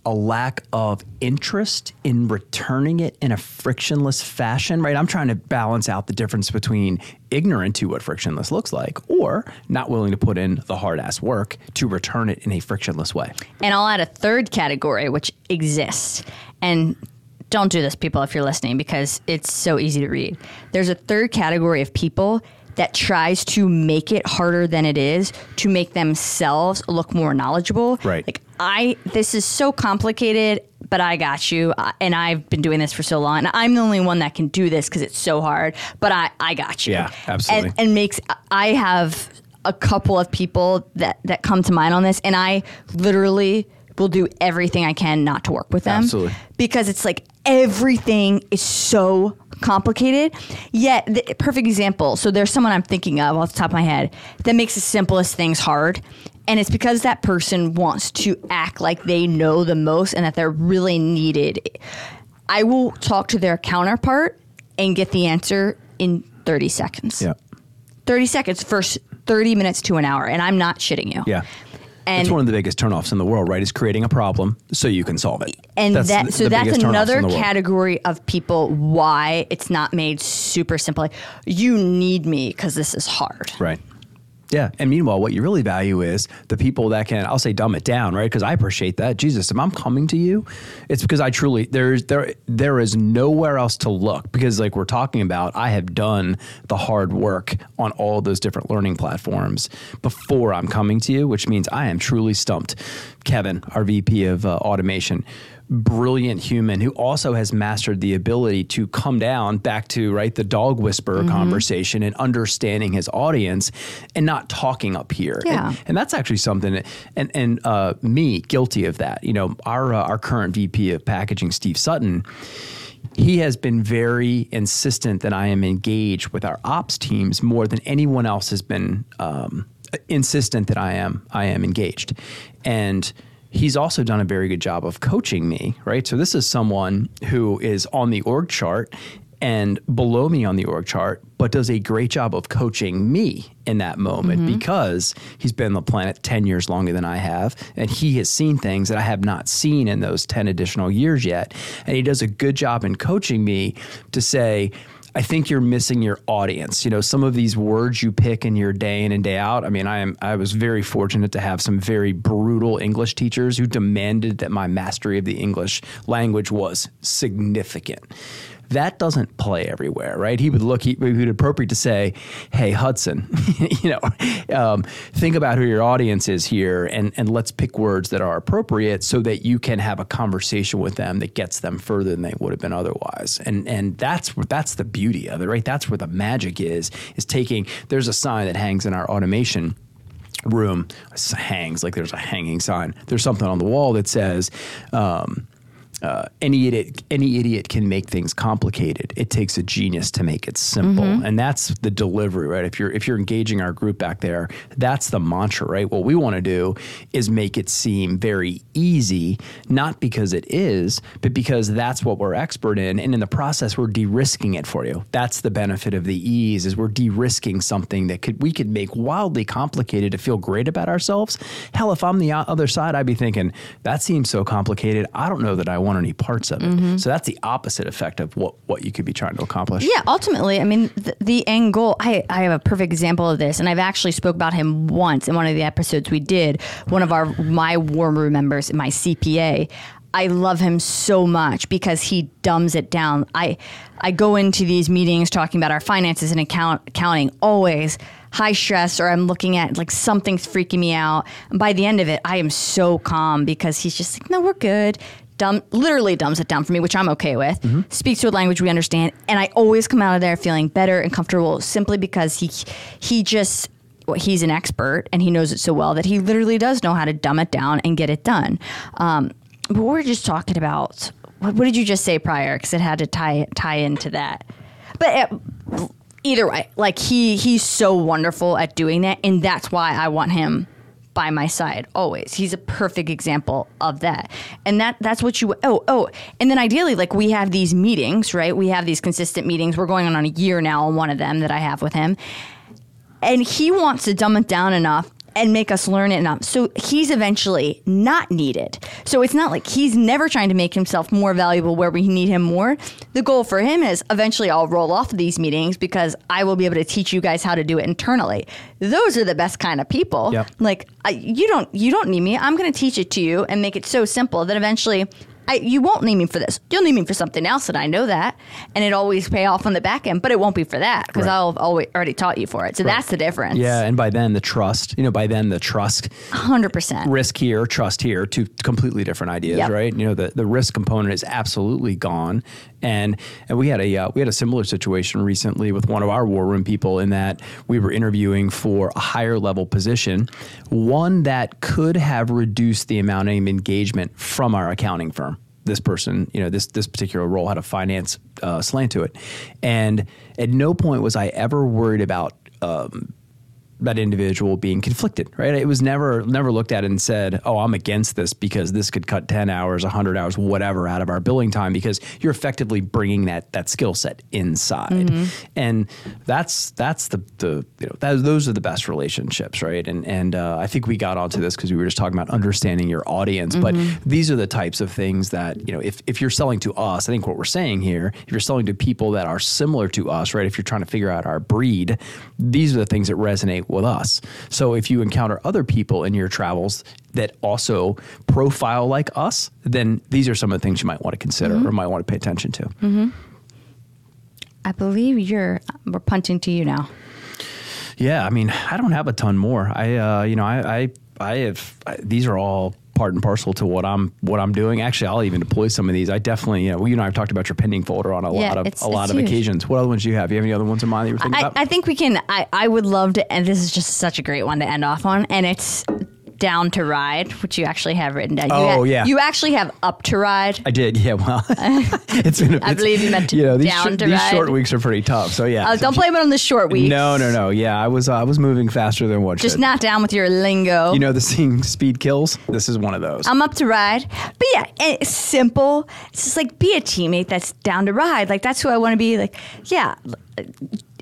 a lack of interest in returning it in a frictionless fashion, right? I'm trying to balance out the difference between ignorant to what frictionless looks like or not willing to put in the hard ass work to return it in a frictionless way. And I'll add a third category, which exists. And don't do this, people, if you're listening, because it's so easy to read. There's a third category of people that tries to make it harder than it is to make themselves look more knowledgeable. Right. Like, I, this is so complicated, but I got you. And I've been doing this for so long. And I'm the only one that can do this because it's so hard, but I, I got you. Yeah, absolutely. And, and makes, I have a couple of people that, that come to mind on this, and I literally will do everything I can not to work with them. Absolutely. Because it's like everything is so complicated. Yet, the perfect example. So there's someone I'm thinking of off the top of my head that makes the simplest things hard. And it's because that person wants to act like they know the most and that they're really needed. I will talk to their counterpart and get the answer in 30 seconds. Yeah. 30 seconds, first 30 minutes to an hour. And I'm not shitting you. Yeah. And it's one of the biggest turnoffs in the world, right? Is creating a problem so you can solve it. and That's that so that's another in the world. category of people why it's not made super simple. Like, you need me because this is hard. Right. Yeah. And meanwhile, what you really value is the people that can, I'll say dumb it down, right? Because I appreciate that. Jesus, if I'm coming to you, it's because I truly there's there there is nowhere else to look. Because like we're talking about, I have done the hard work on all those different learning platforms before I'm coming to you, which means I am truly stumped. Kevin, our VP of uh, automation, brilliant human who also has mastered the ability to come down back to right the dog whisperer conversation and understanding his audience and not talking up here. And- Yeah. and, that's actually something that, and and uh, me guilty of that. You know our uh, our current VP of packaging Steve Sutton he has been very insistent that I am engaged with our ops teams more than anyone else has been um, insistent that I am I am engaged, and he's also done a very good job of coaching me. Right, so this is someone who is on the org chart and below me on the org chart, but does a great job of coaching me in that moment mm-hmm. because he's been on the planet 10 years longer than I have. And he has seen things that I have not seen in those 10 additional years yet. And he does a good job in coaching me to say, I think you're missing your audience. You know, some of these words you pick in your day in and day out. I mean, I am I was very fortunate to have some very brutal English teachers who demanded that my mastery of the English language was significant. That doesn't play everywhere, right? He would look, he, he would appropriate to say, "Hey, Hudson, you know, um, think about who your audience is here, and and let's pick words that are appropriate so that you can have a conversation with them that gets them further than they would have been otherwise." And and that's that's the beauty of it, right? That's where the magic is. Is taking. There's a sign that hangs in our automation room hangs like there's a hanging sign. There's something on the wall that says. Um, uh, any idiot, any idiot can make things complicated. It takes a genius to make it simple, and that's the delivery, right? If you're if you're engaging our group back there, that's the mantra, right? What we want to do is make it seem very easy, not because it is, but because that's what we're expert in, and in the process, we're de-risking it for you. That's the benefit of the ease, is we're de-risking something that could we could make wildly complicated to feel great about ourselves. Hell, if I'm the other side, I'd be thinking that seems so complicated. I don't know that I want any parts of it. Mm-hmm. So that's the opposite effect of what what you could be trying to accomplish. Yeah, ultimately, I mean, the, the end goal. I, I have a perfect example of this, and I've actually spoke about him once in one of the episodes we did. One of our my war room members, my CPA. I love him so much because he dumbs it down. I I go into these meetings talking about our finances and account accounting always. high stress or I'm looking at like something's freaking me out. And by the end of it, I am so calm because he's just like, no, we're good. Dumb, literally dumbs it down for me, which I'm okay with. Speaks to a language we understand, and I always come out of there feeling better and comfortable simply because he he just well, he's an expert and he knows it so well that he literally does know how to dumb it down and get it done. Um, but we we're just talking about what, what did you just say prior? Because it had to tie tie into that. But uh, either way, like he he's so wonderful at doing that, and that's why I want him by my side always. He's a perfect example of that. And that that's what you oh oh and then ideally like we have these meetings, right? We have these consistent meetings. We're going on on a year now on one of them that I have with him. And he wants to dumb it down enough and make us learn it enough. So he's eventually not needed. So it's not like he's never trying to make himself more valuable where we need him more. The goal for him is eventually I'll roll off these meetings because I will be able to teach you guys how to do it internally. Those are the best kind of people. Yep. Like I, you don't you don't need me. I'm going to teach it to you and make it so simple that eventually I, you won't need me for this. You'll need me for something else, and I know that. And it always pay off on the back end, but it won't be for that because Right. I'll always already taught you for it. So that's the difference. Yeah, and by then the trust, you know, by then the trust hundred percent. risk here, trust here, two completely different ideas, Yep. right? You know, the, the risk component is absolutely gone, and and we had a uh, we had a similar situation recently with one of our war room people in that we were interviewing for a higher level position, one that could have reduced the amount of engagement from our accounting firm. This person, you know, this this particular role had a finance uh, slant to it, and at no point was I ever worried about. Um, that individual being conflicted, right? It was never never looked at and said, "Oh, I'm against this because this could cut 10 hours, 100 hours, whatever out of our billing time because you're effectively bringing that that skill set inside." And that's that's the the you know, that, those are the best relationships, right? And and uh, I think we got onto this because we were just talking about understanding your audience, but these are the types of things that, you know, if if you're selling to us, I think what we're saying here, if you're selling to people that are similar to us, right? If you're trying to figure out our breed, these are the things that resonate with us. So if you encounter other people in your travels that also profile like us, then these are some of the things you might want to consider or might want to pay attention to. Mm-hmm. I believe you're. We're punching to you now. Yeah, I mean, I don't have a ton more. I, uh, you know, I, I, I have. I, these are all part and parcel to what I'm what I'm doing. Actually, I'll even deploy some of these. I definitely, you know, you and I have talked about your pending folder on a Yeah, lot of it's- a lot of huge. occasions. What other ones do you have? Do you have any other ones in mind that you were thinking I, about? I think we can. I, I would love to, and this is just such a great one to end off on, and it's down to ride, which you actually have written down. You Oh, ha- yeah. You actually have up to ride. I did, yeah. Well, it's been. A, I it's- believe you meant you know these, to these ride. short weeks are pretty tough. So yeah, Uh, don't blame it on the short weeks. No, no, no. Yeah, I was uh, I was moving faster than what Just should. not down with your lingo. You know the saying "speed kills." This is one of those. I'm up to ride. But yeah, it's simple. It's just like be a teammate that's down to ride. Like that's who I want to be. Like, yeah,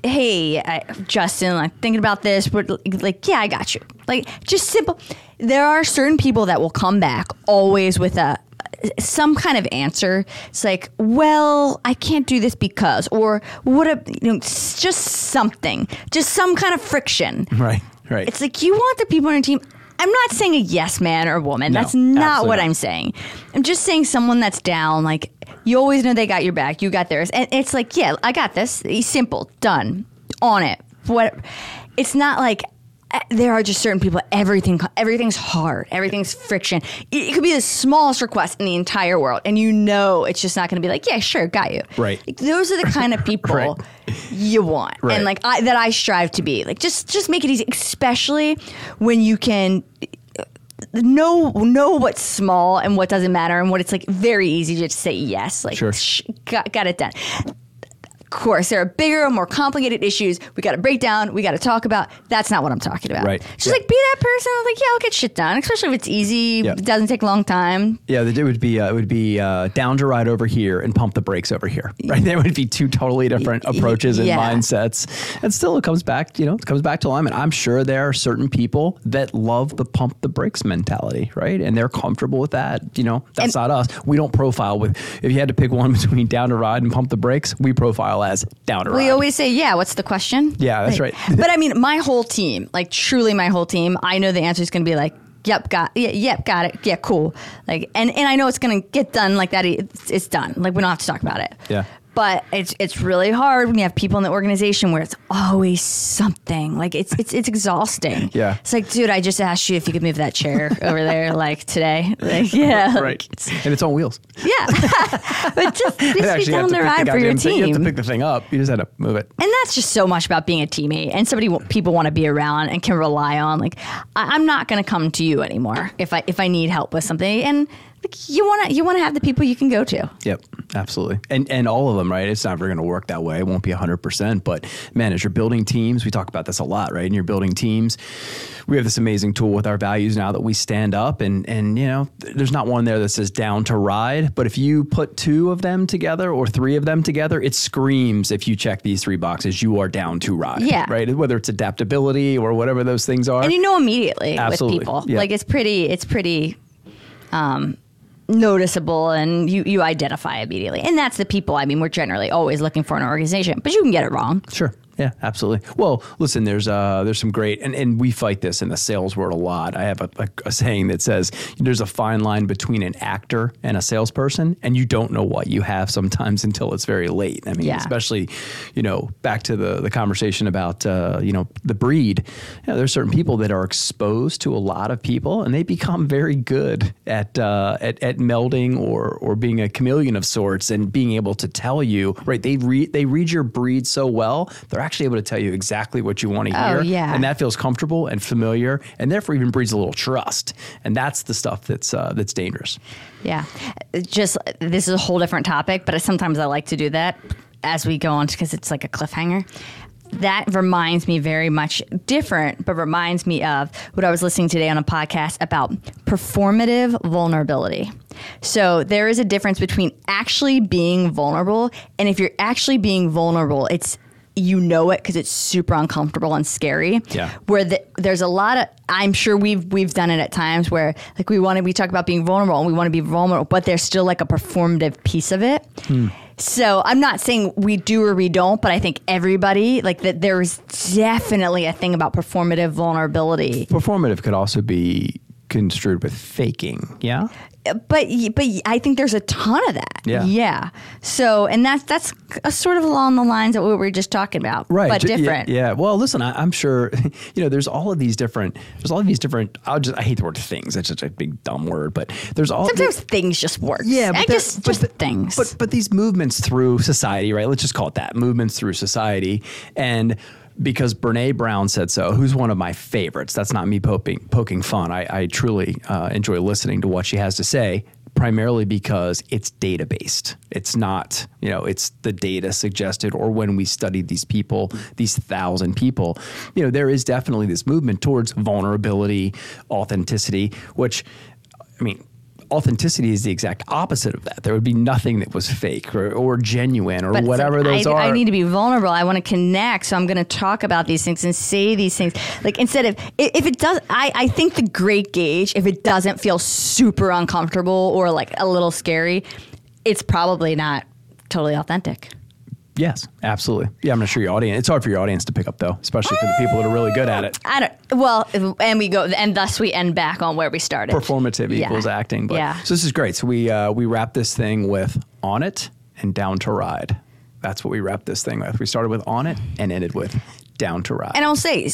hey, I, Justin, like thinking about this, but like, yeah, I got you. Like, just simple. There are certain people that will come back always with a some kind of answer. It's like, well, I can't do this because, or what a, you know, just something, just some kind of friction. right, right. It's like you want the people on your team. I'm not saying a yes man or woman. No, that's not what not. I'm saying. I'm just saying someone that's down. Like you always know they got your back. You got theirs, and it's like, yeah, I got this. Simple, done, on it. What? It's not like Eh, there are just certain people. Everything, everything's hard. Everything's friction. It, it could be the smallest request in the entire world, and you know it's just not going to be like, yeah, sure, got you. Right. Like, those are the kind of people Right. you want, Right. and like I, that I strive to be. Like just just make it easy, especially when you can know know what's small and what doesn't matter, and what it's like very easy to just say yes. Like Sure. sh- got, got it done. Of course, there are bigger, more complicated issues we got to break down. We got to talk about. That's not what I'm talking about. Right. Just Yeah. like be that person. Like yeah, I'll get shit done, especially if it's easy. Yeah. It doesn't take a long time. Yeah, it would be uh, it would be uh, down to ride over here and pump the brakes over here. Right, there would be two totally different approaches and Yeah. mindsets. And still, it comes back, you know, it comes back to alignment. I'm sure there are certain people that love the pump the brakes mentality, right? And they're comfortable with that. You know, that's And- not us. We don't profile with. If you had to pick one between down to ride and pump the brakes, we profile as down to. We always say, yeah, what's the question? Yeah, that's right. but I mean, my whole team, like truly my whole team, I know the answer is going to be like, yep, got, yeah, yep, got it. Yeah, cool. Like, and, and I know it's going to get done like that. It's, it's done. Like, we don't have to talk about it. Yeah. But it's it's really hard when you have people in the organization where it's always something. Like it's it's it's exhausting. Yeah. It's like, dude, I just asked you if you could move that chair over there, like today. Like, yeah. right. And it's on wheels. Yeah. but just, just be down the ride the for your team. You have to pick the thing up. You just had to move it. And that's just so much about being a teammate and somebody people want to be around and can rely on. Like, I, I'm not going to come to you anymore if I if I need help with something. And like, you want to you want to have the people you can go to. Yep, absolutely. And and all of them, right? It's never going to work that way. It won't be 100%, but man, as you're building teams, we talk about this a lot, right? And you're building teams. We have this amazing tool with our values now that we stand up and and you know, there's not one there that says down to ride, but if you put two of them together or three of them together, it screams if you check these three boxes, you are down to ride, Yeah. right? Whether it's adaptability or whatever those things are. And you know immediately Absolutely. with people. Yeah. Like it's pretty it's pretty um noticeable and you you identify immediately. And that's the people I mean we're generally always looking for in an organization, but you can get it wrong. Sure. Yeah, absolutely. Well, listen, there's uh, there's some great, and, and we fight this in the sales world a lot. I have a, a, a saying that says there's a fine line between an actor and a salesperson, and you don't know what you have sometimes until it's very late. I mean, Yeah. especially, you know, back to the the conversation about uh, you know the breed. You know, there's certain people that are exposed to a lot of people, and they become very good at uh, at, at melding or or being a chameleon of sorts, and being able to tell you right. They read they read your breed so well, they're actually able to tell you exactly what you want to Oh, hear, yeah. and that feels comfortable and familiar, and therefore even breeds a little trust, and that's the stuff that's uh, that's dangerous. Yeah. Just this is a whole different topic, but sometimes I like to do that as we go on because it's like a cliffhanger. That reminds me very much different, but reminds me of what I was listening today on a podcast about performative vulnerability. So there is a difference between actually being vulnerable and if you're actually being vulnerable, it's you know it because it's super uncomfortable and scary. Yeah. Where the, there's a lot of I'm sure we've we've done it at times where like we want to we talk about being vulnerable and we want to be vulnerable, but there's still like a performative piece of it. Hmm. So I'm not saying we do or we don't, but I think everybody like that there's definitely a thing about performative vulnerability. Performative could also be construed with faking. Yeah. But but I think there's a ton of that. Yeah. Yeah. So and that's that's a sort of along the lines of what we were just talking about. right But yeah, different. yeah, well listen I, i'm sure you know there's all of these different there's all of these different i'll just i hate the word things it's such a big dumb word but there's all Sometimes things just work. yeah, I but there- just but just things. But but these movements through society, right? Let's just call it that movements through society, and because Brene Brown said so, who's one of my favorites. That's not me poking poking fun. I, I truly uh, enjoy listening to what she has to say. Primarily because it's data based. It's not, you know, it's the data suggested, or when we studied these people, these thousand people, you know, there is definitely this movement towards vulnerability, authenticity, which, I mean, authenticity is the exact opposite of that. There would be nothing that was fake or, or genuine or But whatever like, those I, are. I need to be vulnerable. I want to connect. So I'm going to talk about these things and say these things. Like instead of, if it does, I, I think the great gauge, if it doesn't feel super uncomfortable or like a little scary, it's probably not totally authentic. Yes, absolutely. Yeah, I'm going to show your audience. It's hard for your audience to pick up though, especially for the people that are really good at it. I don't, well, and we go, and thus we end back on where we started. Performative Yeah. equals acting. But, Yeah. So this is great. So we uh, we wrap this thing with on it and down to ride. That's what we wrap this thing with. We started with on it and ended with down to ride. And I'll say,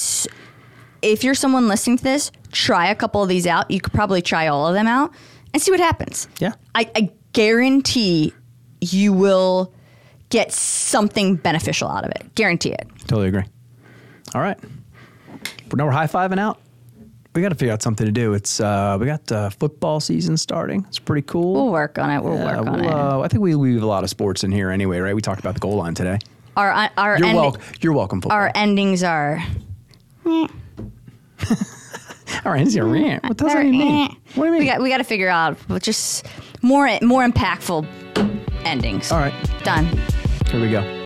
if you're someone listening to this, try a couple of these out. You could probably try all of them out and see what happens. Yeah. I, I guarantee you will get something beneficial out of it. Guarantee it. Totally agree. All right. Now we're high fiving out. We got to figure out something to do. It's uh, we got uh, football season starting. It's pretty cool. We'll work on it. We'll Yeah, work on we'll, it. uh, I think we leave a lot of sports in here anyway, right? We talked about the goal line today. Our our You're end- welcome. You're welcome. Football. our endings are. All right. What does that even mean? What do you mean? We got we got to figure out just more more impactful endings. All right. Done. Here we go.